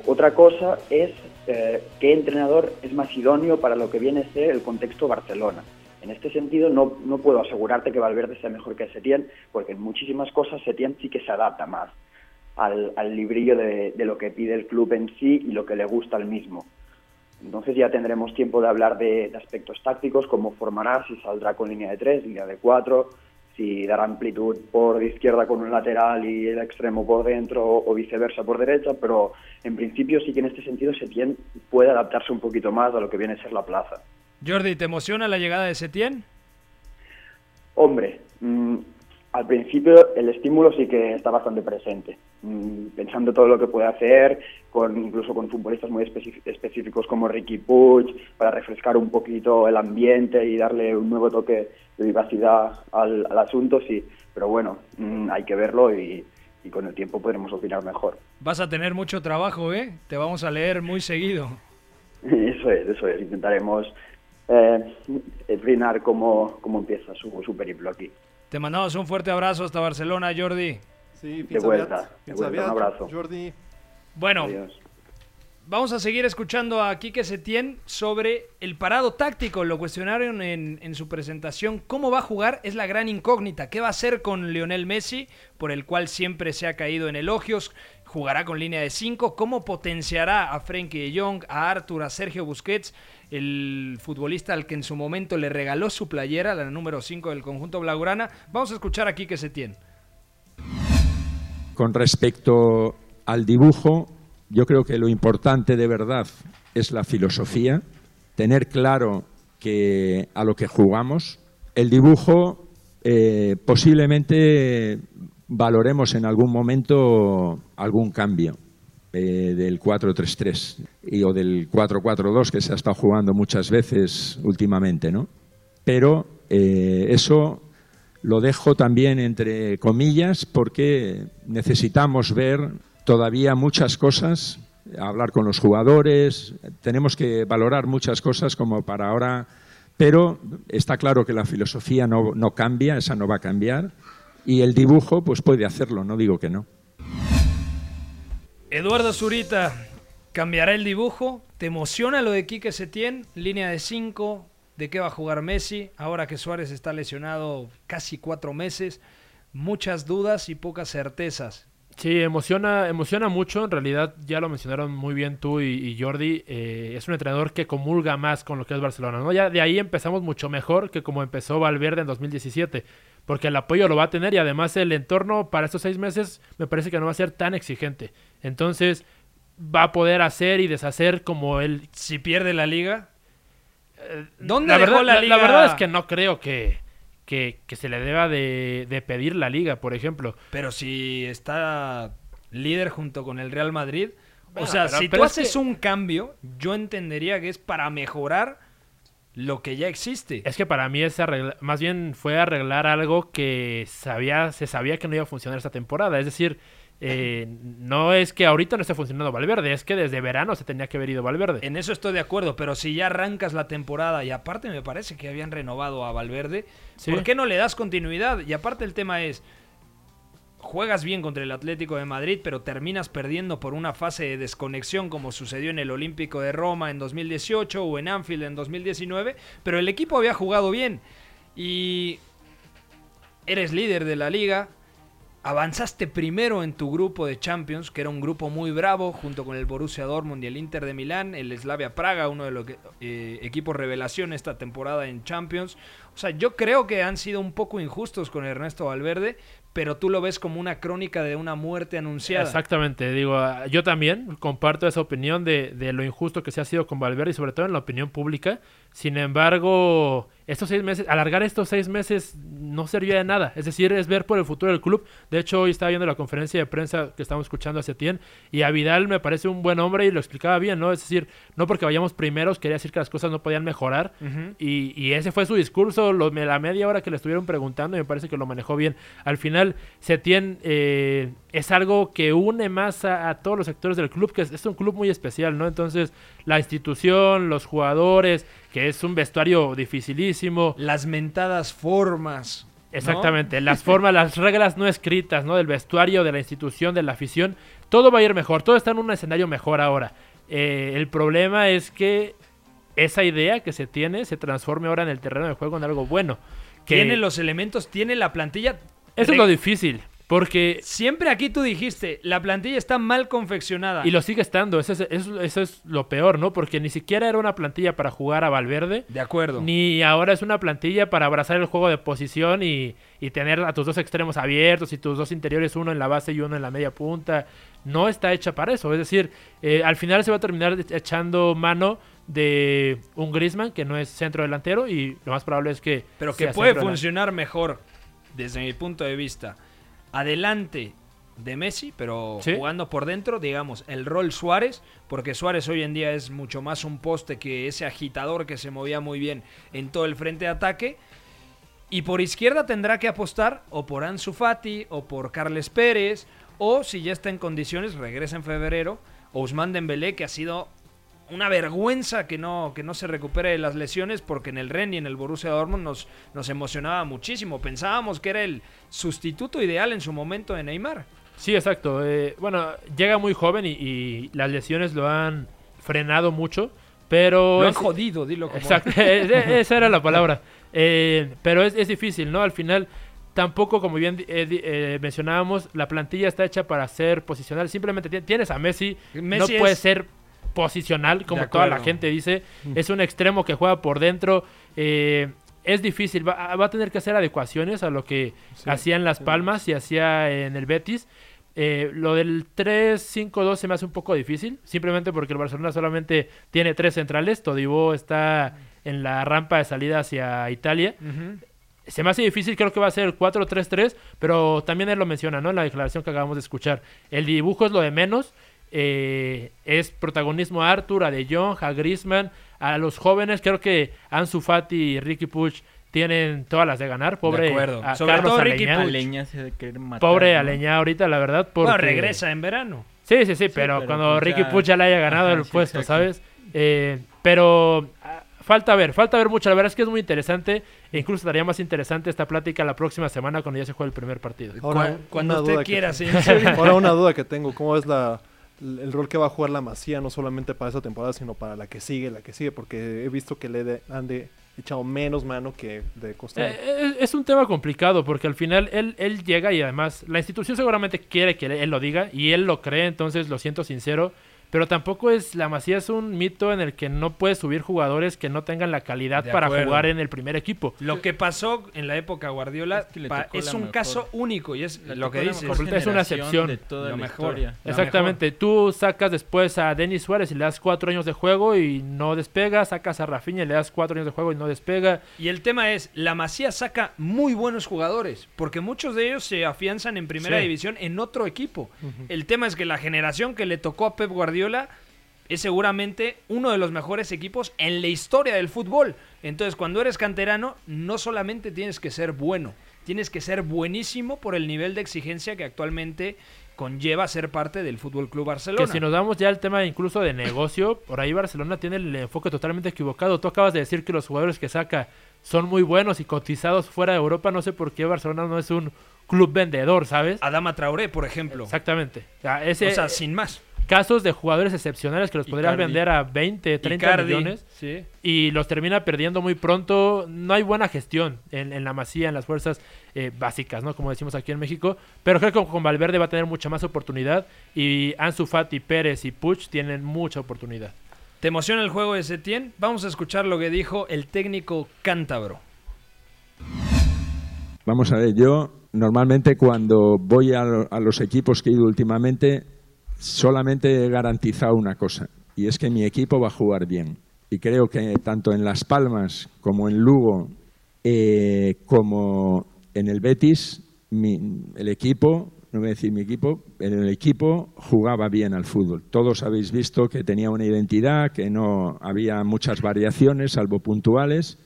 Otra cosa es eh, qué entrenador es más idóneo para lo que viene a ser el contexto Barcelona. En este sentido, no, no puedo asegurarte que Valverde sea mejor que Setién, porque en muchísimas cosas Setién sí que se adapta más al, al librillo de, de, lo que pide el club en sí y lo que le gusta al mismo. Entonces ya tendremos tiempo de hablar de, de aspectos tácticos, cómo formará, si saldrá con línea de 3, línea de 4, si dará amplitud por izquierda con un lateral y el extremo por dentro o viceversa por derecha, pero en principio sí que en este sentido Setién puede adaptarse un poquito más a lo que viene a ser la plaza. Jordi, ¿te emociona la llegada de Setién? Hombre, mm, al principio el estímulo sí que está bastante presente, mm, pensando todo lo que puede hacer, con, incluso con futbolistas muy específicos como Ricky Puig, para refrescar un poquito el ambiente y darle un nuevo toque de vivacidad al, asunto, sí, pero bueno, mm, hay que verlo y, con el tiempo podremos opinar mejor. Vas a tener mucho trabajo, ¿eh? Te vamos a leer muy seguido. Eso es, eso es, intentaremos eh, cómo, cómo empieza su, su periplo aquí. Te mandamos un fuerte abrazo hasta Barcelona, Jordi. Sí, de vuelta. De vuelta. Un abrazo. Jordi. Bueno, vamos a seguir escuchando a Quique Setién sobre el parado táctico. Lo cuestionaron en, en, su presentación. ¿Cómo va a jugar? Es la gran incógnita. ¿Qué va a hacer con Lionel Messi, por el cual siempre se ha caído en elogios? ¿Jugará con línea de 5? ¿Cómo potenciará a Frenkie de Jong, a Arthur, a Sergio Busquets? el futbolista al que en su momento le regaló su playera, la número 5 del conjunto Blaugrana. Vamos a escuchar aquí que se tiene. Con respecto al dibujo, yo creo que lo importante de verdad es la filosofía, tener claro que a lo que jugamos, el dibujo eh, posiblemente valoremos en algún momento algún cambio eh, del 4-3-3 o del 4-4-2 que se ha estado jugando muchas veces últimamente, ¿no? Pero eh, eso lo dejo también entre comillas porque necesitamos ver todavía muchas cosas, hablar con los jugadores, tenemos que valorar muchas cosas como para ahora, pero está claro que la filosofía no, no cambia, esa no va a cambiar, y el dibujo pues puede hacerlo, no digo que no. Eduardo Zurita, ¿cambiará el dibujo? ¿Te emociona lo de Quique Setién? Línea de 5, ¿de qué va a jugar Messi? Ahora que Suárez está lesionado casi cuatro meses, muchas dudas y pocas certezas. Sí, emociona, emociona mucho. En realidad, ya lo mencionaron muy bien tú y, Jordi. Eh, es un entrenador que comulga más con lo que es Barcelona. ¿no? Ya de ahí empezamos mucho mejor que como empezó Valverde en 2017 porque el apoyo lo va a tener y además el entorno para estos seis meses me parece que no va a ser tan exigente. Entonces va a poder hacer y deshacer como él. Si pierde la liga. Eh, ¿Dónde la verdad, la, liga? La, verdad es que no creo que, que, se le deba de, de, pedir la liga, por ejemplo. Pero si está líder junto con el Real Madrid. o sea, si tú haces un cambio, yo entendería que es para mejorar lo que ya existe. Es que para mí es más bien fue arreglar algo que sabía, se sabía que no iba a funcionar esta temporada. Es decir, eh, no es que ahorita no esté funcionando Valverde, es que desde verano se tenía que haber ido Valverde. En eso estoy de acuerdo, pero si ya arrancas la temporada y aparte me parece que habían renovado a Valverde, ¿por qué no le das continuidad? Y aparte el tema es, juegas bien contra el Atlético de Madrid, pero terminas perdiendo por una fase de desconexión como sucedió en el Olímpico de Roma en 2018 o en Anfield en 2019, pero el equipo había jugado bien y eres líder de la liga, avanzaste primero en tu grupo de Champions, que era un grupo muy bravo, junto con el Borussia Dortmund y el Inter de Milán, el Slavia Praga, uno de los eh, equipos revelación esta temporada en Champions. O sea, yo creo que han sido un poco injustos con Ernesto Valverde, pero tú lo ves como una crónica de una muerte anunciada. Exactamente, digo, ah, yo también comparto esa opinión de, de lo injusto que se ha sido con Valverde y sobre todo en la opinión pública. Sin embargo, estos seis meses, alargar estos seis meses no servía de nada. Es decir, es ver por el futuro del club. De hecho, hoy estaba viendo la conferencia de prensa que estamos escuchando hace tiempo y a Vidal me parece un buen hombre y lo explicaba bien, ¿no? Es decir, no porque vayamos primeros quería decir que las cosas no podían mejorar. y, y, ese fue su discurso, lo, la media hora que le estuvieron preguntando y me parece que lo manejó bien. Al final, Setién eh, es algo que une más a, a, todos los sectores del club, que es, es un club muy especial, ¿no? Entonces, la institución, los jugadores, que es un vestuario dificilísimo. Las mentadas formas. Exactamente, las formas, las reglas no escritas, ¿no? Del vestuario, de la institución, de la afición. Todo va a ir mejor, todo está en un escenario mejor ahora. Eh, el problema es que esa idea que se tiene se transforme ahora en el terreno de juego en algo bueno. Que tiene los elementos, tiene la plantilla. Eso es lo difícil. Porque siempre aquí tú dijiste, la plantilla está mal confeccionada. Y lo sigue estando, eso es, eso, es, lo peor, ¿no? Porque ni siquiera era una plantilla para jugar a Valverde. De acuerdo. Ni ahora es una plantilla para abrazar el juego de posición y, y tener a tus dos extremos abiertos y tus dos interiores, uno en la base y uno en la media punta. No está hecha para eso. Es decir, eh, al final se va a terminar echando mano de un Grisman que no es centro delantero y lo más probable es que... Pero que puede funcionar mejor desde mi punto de vista, adelante de Messi, pero Sí. jugando por dentro, digamos, el rol Suárez, porque Suárez hoy en día es mucho más un poste que ese agitador que se movía muy bien en todo el frente de ataque. Y por izquierda tendrá que apostar o por Ansu Fati o por Carles Pérez o si ya está en condiciones, regresa en febrero, Ousmane Dembélé que ha sido una vergüenza que no, que no se recupere de las lesiones porque en el Ren y en el Borussia Dortmund nos, nos emocionaba muchísimo. Pensábamos que era el sustituto ideal en su momento de Neymar. Sí, exacto. Eh, bueno, llega muy joven y, y las lesiones lo han frenado mucho, pero... Lo han es- jodido, dilo como Exacto, eh, esa era la palabra. Eh, pero es, es difícil, ¿no? Al final, tampoco, como bien eh, eh, mencionábamos, la plantilla está hecha para ser posicional. Simplemente ti- tienes a Messi, Messi no puede es- ser posicional, como toda la gente dice. Es un extremo que juega por dentro. eh, es difícil, va, va a tener que hacer adecuaciones a lo que Sí. hacía en Las Palmas y hacía en el Betis. Eh, lo del 3-5-2 se me hace un poco difícil, simplemente porque el Barcelona solamente tiene tres centrales. Todibo está en la rampa de salida hacia Italia. Se me hace difícil, creo que va a ser 4-3-3, pero también él lo menciona, ¿no? En la declaración que acabamos de escuchar. El dibujo es lo de menos. Eh, es protagonismo a Arthur, a De Jong, a Griezmann, a los jóvenes. Creo que Ansu Fati y Ricky Puig tienen todas las de ganar. Pobre acuerdo. a Sobre Carlos todo Ricky se de matar, Pobre ¿no? Aleñá ahorita, la verdad. Porque... Bueno, regresa en verano. Sí, sí, sí, pero, pero cuando pues Ricky ya- Puig ya le haya ganado Ajá, el sí, puesto, exacto. ¿sabes? Eh, pero ah, falta ver, falta ver mucho. La verdad es que es muy interesante. E incluso estaría más interesante esta plática la próxima semana cuando ya se juegue el primer partido. Ahora, cuando usted quiera, señor. Ahora una duda que tengo, ¿cómo es la el rol que va a jugar la Masía no solamente para esta temporada, sino para la que sigue, la que sigue? Porque he visto que le de- han de echado menos mano que de costumbre. Eh, es, es un tema complicado porque al final él, él llega y además la institución seguramente quiere que él lo diga y él lo cree, entonces lo siento sincero. Pero tampoco es, la Masía es un mito en el que no puedes subir jugadores que no tengan la calidad De para acuerdo. jugar en el primer equipo. Lo que pasó en la época Guardiola Es que pa- un mejor. caso único y es Le lo que dices. mejor Es una excepción. de toda Lo la mejor. historia. Exactamente, tú sacas después a Denis Suárez y le das cuatro años de juego y no despega, sacas a Rafinha y le das cuatro años de juego y no despega. Y el tema es, la Masía saca muy buenos jugadores, porque muchos de ellos se afianzan en primera Sí. división en otro equipo. El tema es que la generación que le tocó a Pep Guardiola es seguramente uno de los mejores equipos en la historia del fútbol. Entonces, cuando eres canterano, no solamente tienes que ser bueno, tienes que ser buenísimo por el nivel de exigencia que actualmente conlleva ser parte del Fútbol Club Barcelona. Que si nos damos ya al tema incluso de negocio, por ahí Barcelona tiene el enfoque totalmente equivocado. Tú acabas de decir que los jugadores que saca son muy buenos y cotizados fuera de Europa. No sé por qué Barcelona no es un club vendedor, ¿sabes? Adama Traoré, por ejemplo. Exactamente. O sea, ese, O sea, sin más. Casos de jugadores excepcionales que los podrías Icardi. vender a 20, 30 Icardi, millones. sí. y los termina perdiendo muy pronto. No hay buena gestión en, en la masía, en las fuerzas eh, básicas, ¿no? Como decimos aquí en México. Pero creo que con Valverde va a tener mucha más oportunidad. Y Ansu Fati, Pérez y Puch tienen mucha oportunidad. ¿Te emociona el juego de Setién? Vamos a escuchar lo que dijo el técnico cántabro. Vamos a ver, yo normalmente cuando voy a, lo- a los equipos que he ido últimamente, solamente he garantizado una cosa, y es que mi equipo va a jugar bien. Y creo que tanto en Las Palmas como en Lugo, eh, como en el Betis, el equipo, no voy a decir mi equipo, el equipo jugaba bien al fútbol. Todos habéis visto que tenía una identidad, que no había muchas variaciones, salvo puntuales.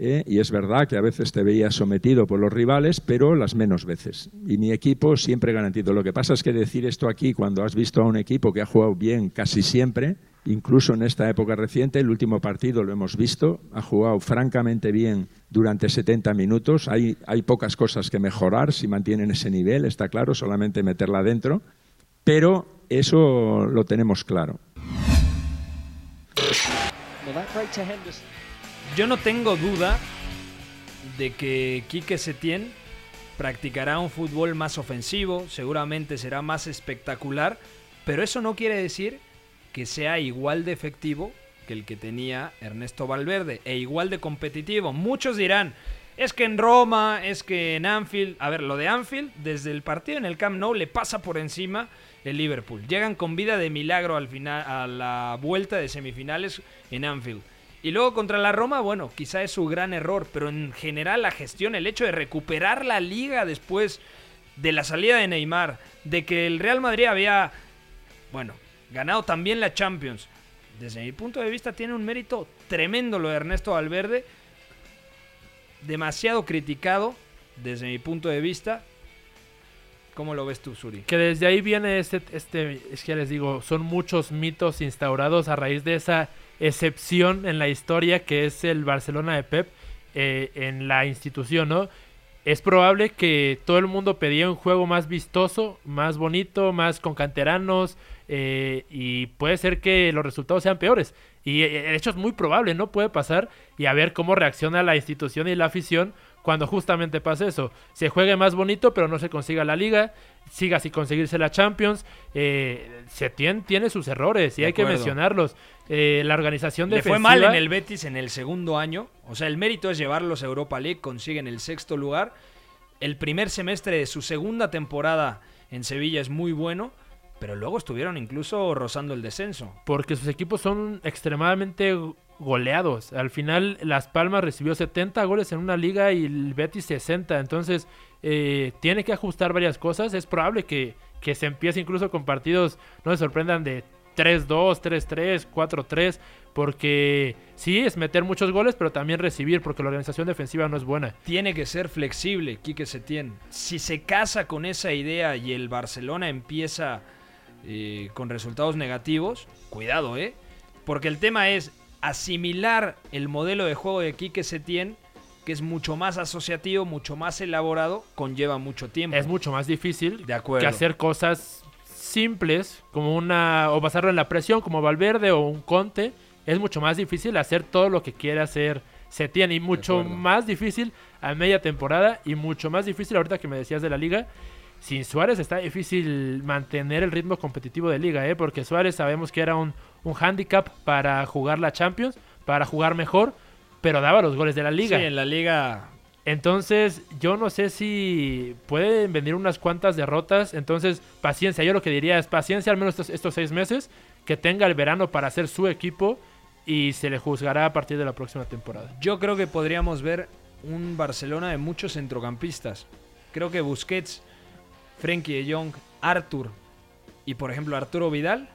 ¿Eh? y es verdad que a veces te veías sometido por los rivales, pero las menos veces. Y mi equipo siempre garantizo. Lo que pasa es que decir esto aquí, cuando has visto a un equipo que ha jugado bien casi siempre, incluso en esta época reciente, el último partido lo hemos visto, ha jugado francamente bien durante 70 minutos. Hay, hay pocas cosas que mejorar si mantienen ese nivel, está claro, solamente meterla adentro, pero eso lo tenemos claro. Yo no tengo duda de que Quique Setién practicará un fútbol más ofensivo, seguramente será más espectacular, pero eso no quiere decir que sea igual de efectivo que el que tenía Ernesto Valverde e igual de competitivo. Muchos dirán, es que en Roma, es que en Anfield, a ver, lo de Anfield, desde el partido en el Camp Nou le pasa por encima el Liverpool. Llegan con vida de milagro al final a la vuelta de semifinales en Anfield. Y luego contra la Roma, bueno, quizá es su gran error, pero en general la gestión, el hecho de recuperar la liga después de la salida de Neymar, de que el Real Madrid había, bueno, ganado también la Champions. Desde mi punto de vista tiene un mérito tremendo lo de Ernesto Valverde, demasiado criticado desde mi punto de vista. ¿Cómo lo ves tú, Suri? Que desde ahí viene este, este, es que les digo, son muchos mitos instaurados a raíz de esa excepción en la historia que es el Barcelona de Pep eh, en la institución, ¿no? Es probable que todo el mundo pedía un juego más vistoso, más bonito, más con canteranos, eh, y puede ser que los resultados sean peores. Y eh, de hecho es muy probable, ¿no? Puede pasar y a ver cómo reacciona la institución y la afición cuando justamente pase eso. Se juegue más bonito, pero no se consiga la liga, siga sin conseguirse la Champions. Eh, se tiene, tiene sus errores y hay que mencionarlos. Eh, la organización defensiva... fue mal en el Betis en el segundo año. O sea, el mérito es llevarlos a Europa League, consiguen el sexto lugar. El primer semestre de su segunda temporada en Sevilla es muy bueno. Pero luego estuvieron incluso rozando el descenso. Porque sus equipos son extremadamente goleados. Al final, Las Palmas recibió 70 goles en una liga y el Betis 60. Entonces, eh, tiene que ajustar varias cosas. Es probable que, que se empiece incluso con partidos, no se sorprendan, de 3-2, 3-3, 4-3. Porque sí, es meter muchos goles, pero también recibir, porque la organización defensiva no es buena. Tiene que ser flexible, Quique Setién. Si se casa con esa idea y el Barcelona empieza eh, con resultados negativos, cuidado, ¿eh? Porque el tema es asimilar el modelo de juego de Quique Setién, que es mucho más asociativo, mucho más elaborado, conlleva mucho tiempo. Es mucho más difícil de acuerdo. que hacer cosas simples, como una. o basarlo en la presión, como Valverde o un Conte. Es mucho más difícil hacer todo lo que quiere hacer Setién y mucho más difícil a media temporada y mucho más difícil ahorita que me decías de la liga sin Suárez está difícil mantener el ritmo competitivo de liga, ¿eh? porque Suárez sabemos que era un, un handicap para jugar la Champions, para jugar mejor, pero daba los goles de la liga. Sí, en la liga. Entonces, yo no sé si pueden venir unas cuantas derrotas. Entonces, paciencia. Yo lo que diría es paciencia al menos estos, estos seis meses, que tenga el verano para hacer su equipo y se le juzgará a partir de la próxima temporada. Yo creo que podríamos ver un Barcelona de muchos centrocampistas. Creo que Busquets Frenkie de Jong, Arthur y por ejemplo Arturo Vidal,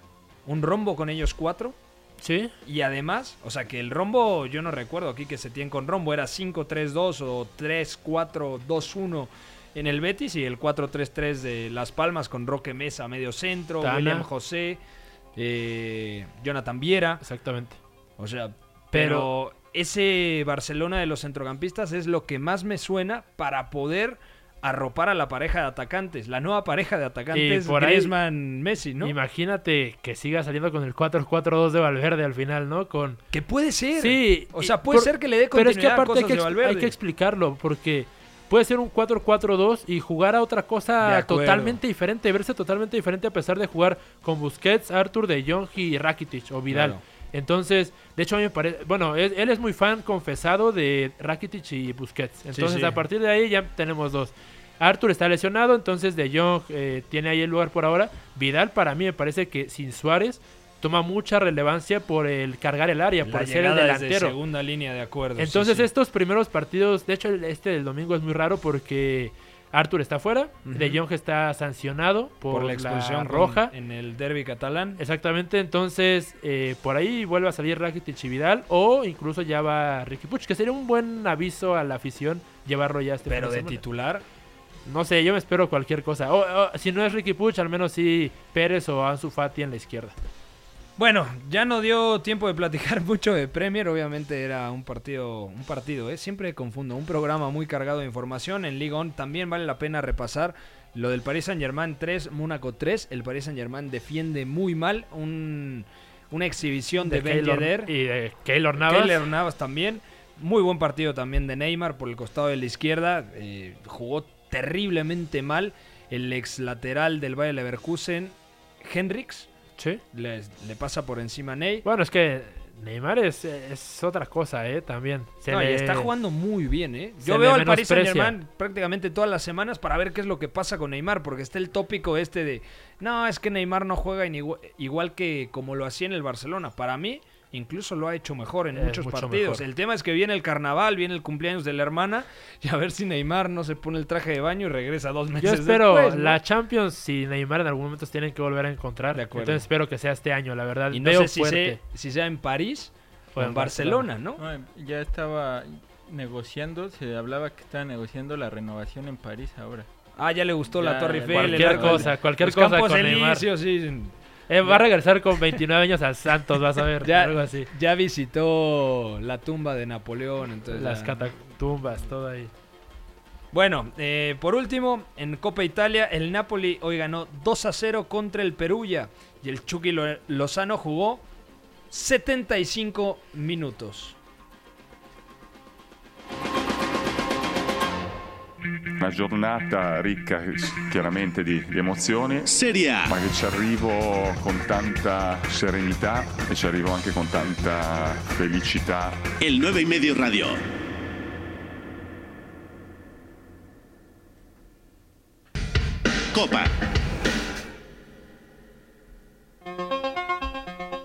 un rombo con ellos cuatro. Sí. Y además, o sea que el rombo, yo no recuerdo aquí que se tiene con rombo, era 5-3-2 o 3-4-2-1 en el Betis y el 4-3-3 de Las Palmas con Roque Mesa medio centro, Tana. William José, eh, Jonathan Viera. Exactamente. O sea, pero, ese Barcelona de los centrocampistas es lo que más me suena para poder arropar a la pareja de atacantes, la nueva pareja de atacantes por ahí, Griezmann Messi, ¿no? Imagínate que siga saliendo con el 4-4-2 de Valverde al final, ¿no? Con que puede ser. Sí, o sea, puede por- ser que le dé Pero es que continuidad a aparte hay cosas que, de ex- Valverde. hay que explicarlo porque puede ser un 4-4-2 y jugar a otra cosa totalmente diferente, verse totalmente diferente a pesar de jugar con Busquets, Arthur, De Jong y Rakitic o Vidal. Claro. Entonces, de hecho a mí me parece, bueno, él, él es muy fan confesado de Rakitic y Busquets. Entonces, sí. a partir de ahí ya tenemos dos. Arthur está lesionado, entonces De Jong eh, tiene ahí el lugar por ahora. Vidal para mí me parece que sin Suárez toma mucha relevancia por el cargar el área, La por ser el delantero. segunda línea de acuerdo. Entonces sí. estos primeros partidos, de hecho este del domingo es muy raro porque Arthur está fuera. De Jong está sancionado por, por la expulsión roja. en el derby catalán. Exactamente, entonces eh, por ahí vuelve a salir Rakitic y Vidal o incluso ya va Ricky Puch, que sería un buen aviso a la afición llevarlo ya este Pero de semana. titular, No sé, yo me espero cualquier cosa. Si no es Ricky Puch, al menos sí Pérez o Ansu Fati en la izquierda. Bueno, ya no dio tiempo de platicar mucho de Premier, obviamente era un partido, un partido, ¿eh? siempre confundo, un programa muy cargado de información. En Ligue 1 también vale la pena repasar lo del Paris Saint-Germain 3, Mónaco 3. El Paris Saint-Germain defiende muy mal, un- una exhibición de, Ben Keylor- Yedder. y de Keylor Navas. Keylor Navas también. Muy buen partido también de Neymar por el costado de la izquierda. eh, jugó terriblemente mal el ex lateral del Bayer Leverkusen, Hendrix. Sí. Le, le pasa por encima a Ney. Bueno, es que Neymar es, es otra cosa, ¿eh? También. Se No, y está jugando muy bien, ¿eh? Yo veo al Paris. Saint Germain prácticamente todas las semanas para ver qué es lo que pasa con Neymar, porque está el tópico este de, no, es que Neymar no juega igual que como lo hacía en el Barcelona. Para mí, incluso lo ha hecho mejor en Es muchos mucho partidos. mejor. El tema es que viene el carnaval, viene el cumpleaños de la hermana y a ver si Neymar no se pone el traje de baño y regresa dos meses Yo espero después, ¿no? la Champions, si Neymar en algún momento se tienen que volver a encontrar. acuerdo. Entonces espero que sea este año, la verdad. Y no Veo sé si, fuerte. sea- si sea en París o O en en Barcelona, ¿no? No, ya estaba negociando, se hablaba que estaba negociando la renovación en París ahora. Ah, ya le gustó la Torre Eiffel. cualquier el cosa, cualquier los cosa Campos con Neymar. Elíseos, sí. Eh, va a regresar con 29 años al Santos, vas a ver. Ya, algo así. ya visitó la tumba de Napoleón. Entonces Las ya- catatumbas, todo ahí. Bueno, eh, por último, en Copa Italia, el Napoli hoy ganó 2 a 0 contra el Perugia y el Chucky Lo- Lozano jugó 75 minutos. Una giornata ricca chiaramente di, di emozioni, Serie A. ma che ci arrivo con tanta serenità e ci arrivo anche con tanta felicità. El 9 y medio radio. Copa.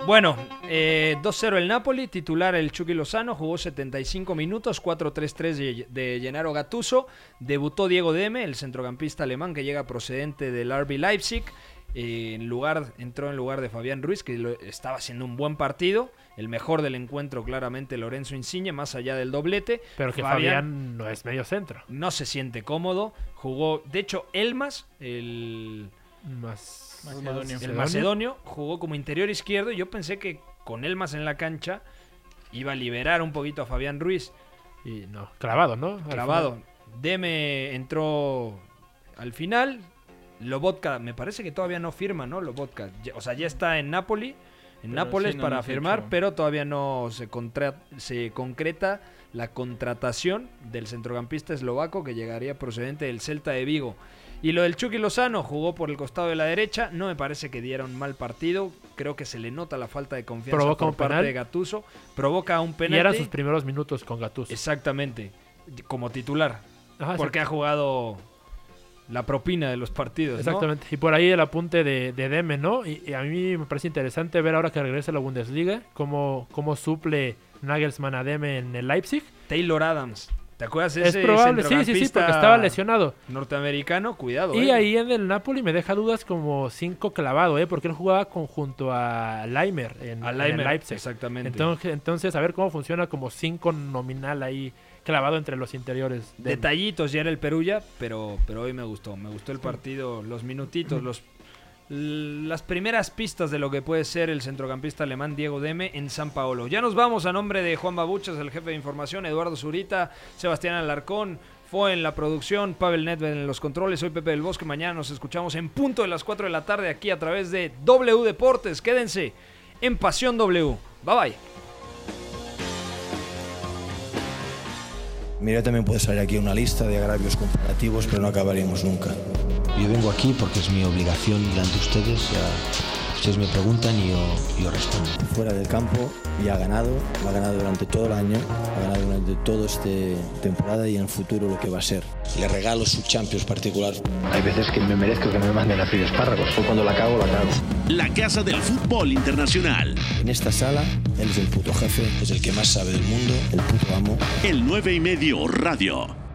Bueno, eh, 2-0 el Napoli, titular el Chucky Lozano, jugó 75 minutos, 4-3-3 de, de Gennaro Gattuso. Debutó Diego Deme, el centrocampista alemán que llega procedente del RB Leipzig. Eh, en lugar, entró en lugar de Fabián Ruiz, que lo- estaba haciendo un buen partido. El mejor del encuentro, claramente, Lorenzo Insigne, más allá del doblete. Pero que Fabián no es medio centro. no se siente cómodo. Jugó, de hecho, Elmas, el Más. Macedonio. el macedonio jugó como interior izquierdo y yo pensé que con él más en la cancha iba a liberar un poquito a Fabián Ruiz. Y no, clavado, ¿no? Al Clavado. final. Deme entró al final. Lobotka, me parece que todavía no firma, ¿no? Lobotka. O sea, ya está en Napoli, en Pero Nápoles sí, no para firmar, pero todavía no se, contra- se concreta la contratación del centrocampista eslovaco que llegaría procedente del Celta de Vigo. Y lo del Chucky Lozano jugó por el costado de la derecha. No me parece que diera un mal partido. Creo que se le nota la falta de confianza Provoca por un parte penal. de Gatuso. Provoca un penalti. Y eran sus primeros minutos con Gattuso. Exactamente. Como titular. Ajá, porque ha jugado la propina de los partidos. ¿no? Exactamente. Y por ahí el apunte de, de Deme, ¿no? Y, y a mí me parece interesante ver ahora que regresa a la Bundesliga cómo, cómo suple Nagelsmann a Deme en el Leipzig. Taylor Adams. ¿Te acuerdas Es ese probable, sí, sí, sí, porque estaba lesionado. Norteamericano, cuidado. Y eh. ahí en el Napoli me deja dudas como cinco clavado, ¿eh? Porque él jugaba conjunto a Leimer en, A Leimer, Leipzig. exactamente. Entonces, entonces, a ver cómo funciona como cinco nominal ahí clavado entre los interiores. de- Detallitos ya era el Perulla, pero, pero hoy me gustó. Me gustó el partido, los minutitos, los las primeras pistas de lo que puede ser el centrocampista alemán Diego Deme en San Paolo. Ya nos vamos a nombre de Juan Babuchas, el jefe de información, Eduardo Zurita, Sebastián Alarcón, fue en la producción, Pavel Nedved en los controles, soy Pepe del Bosque, mañana nos escuchamos en punto de las 4 de la tarde aquí a través de W Deportes. Quédense en Pasión W. Bye bye. Mira, también puede salir aquí una lista de agravios comparativos, pero no acabaríamos nunca. Yo vengo aquí porque es mi obligación delante de ustedes. ya ustedes me preguntan y yo, yo respondo. Fuera del campo ya ha ganado, lo ha ganado durante todo el año, ha ganado durante toda esta temporada y en el futuro lo que va a ser. Le regalo su Champions particular. Hay veces que me merezco que me manden a freír espárragos. O cuando la cago, la cago. La Casa del Fútbol Internacional. En esta sala, él es el puto jefe, es el que más sabe del mundo, el puto amo. El 9 y medio radio.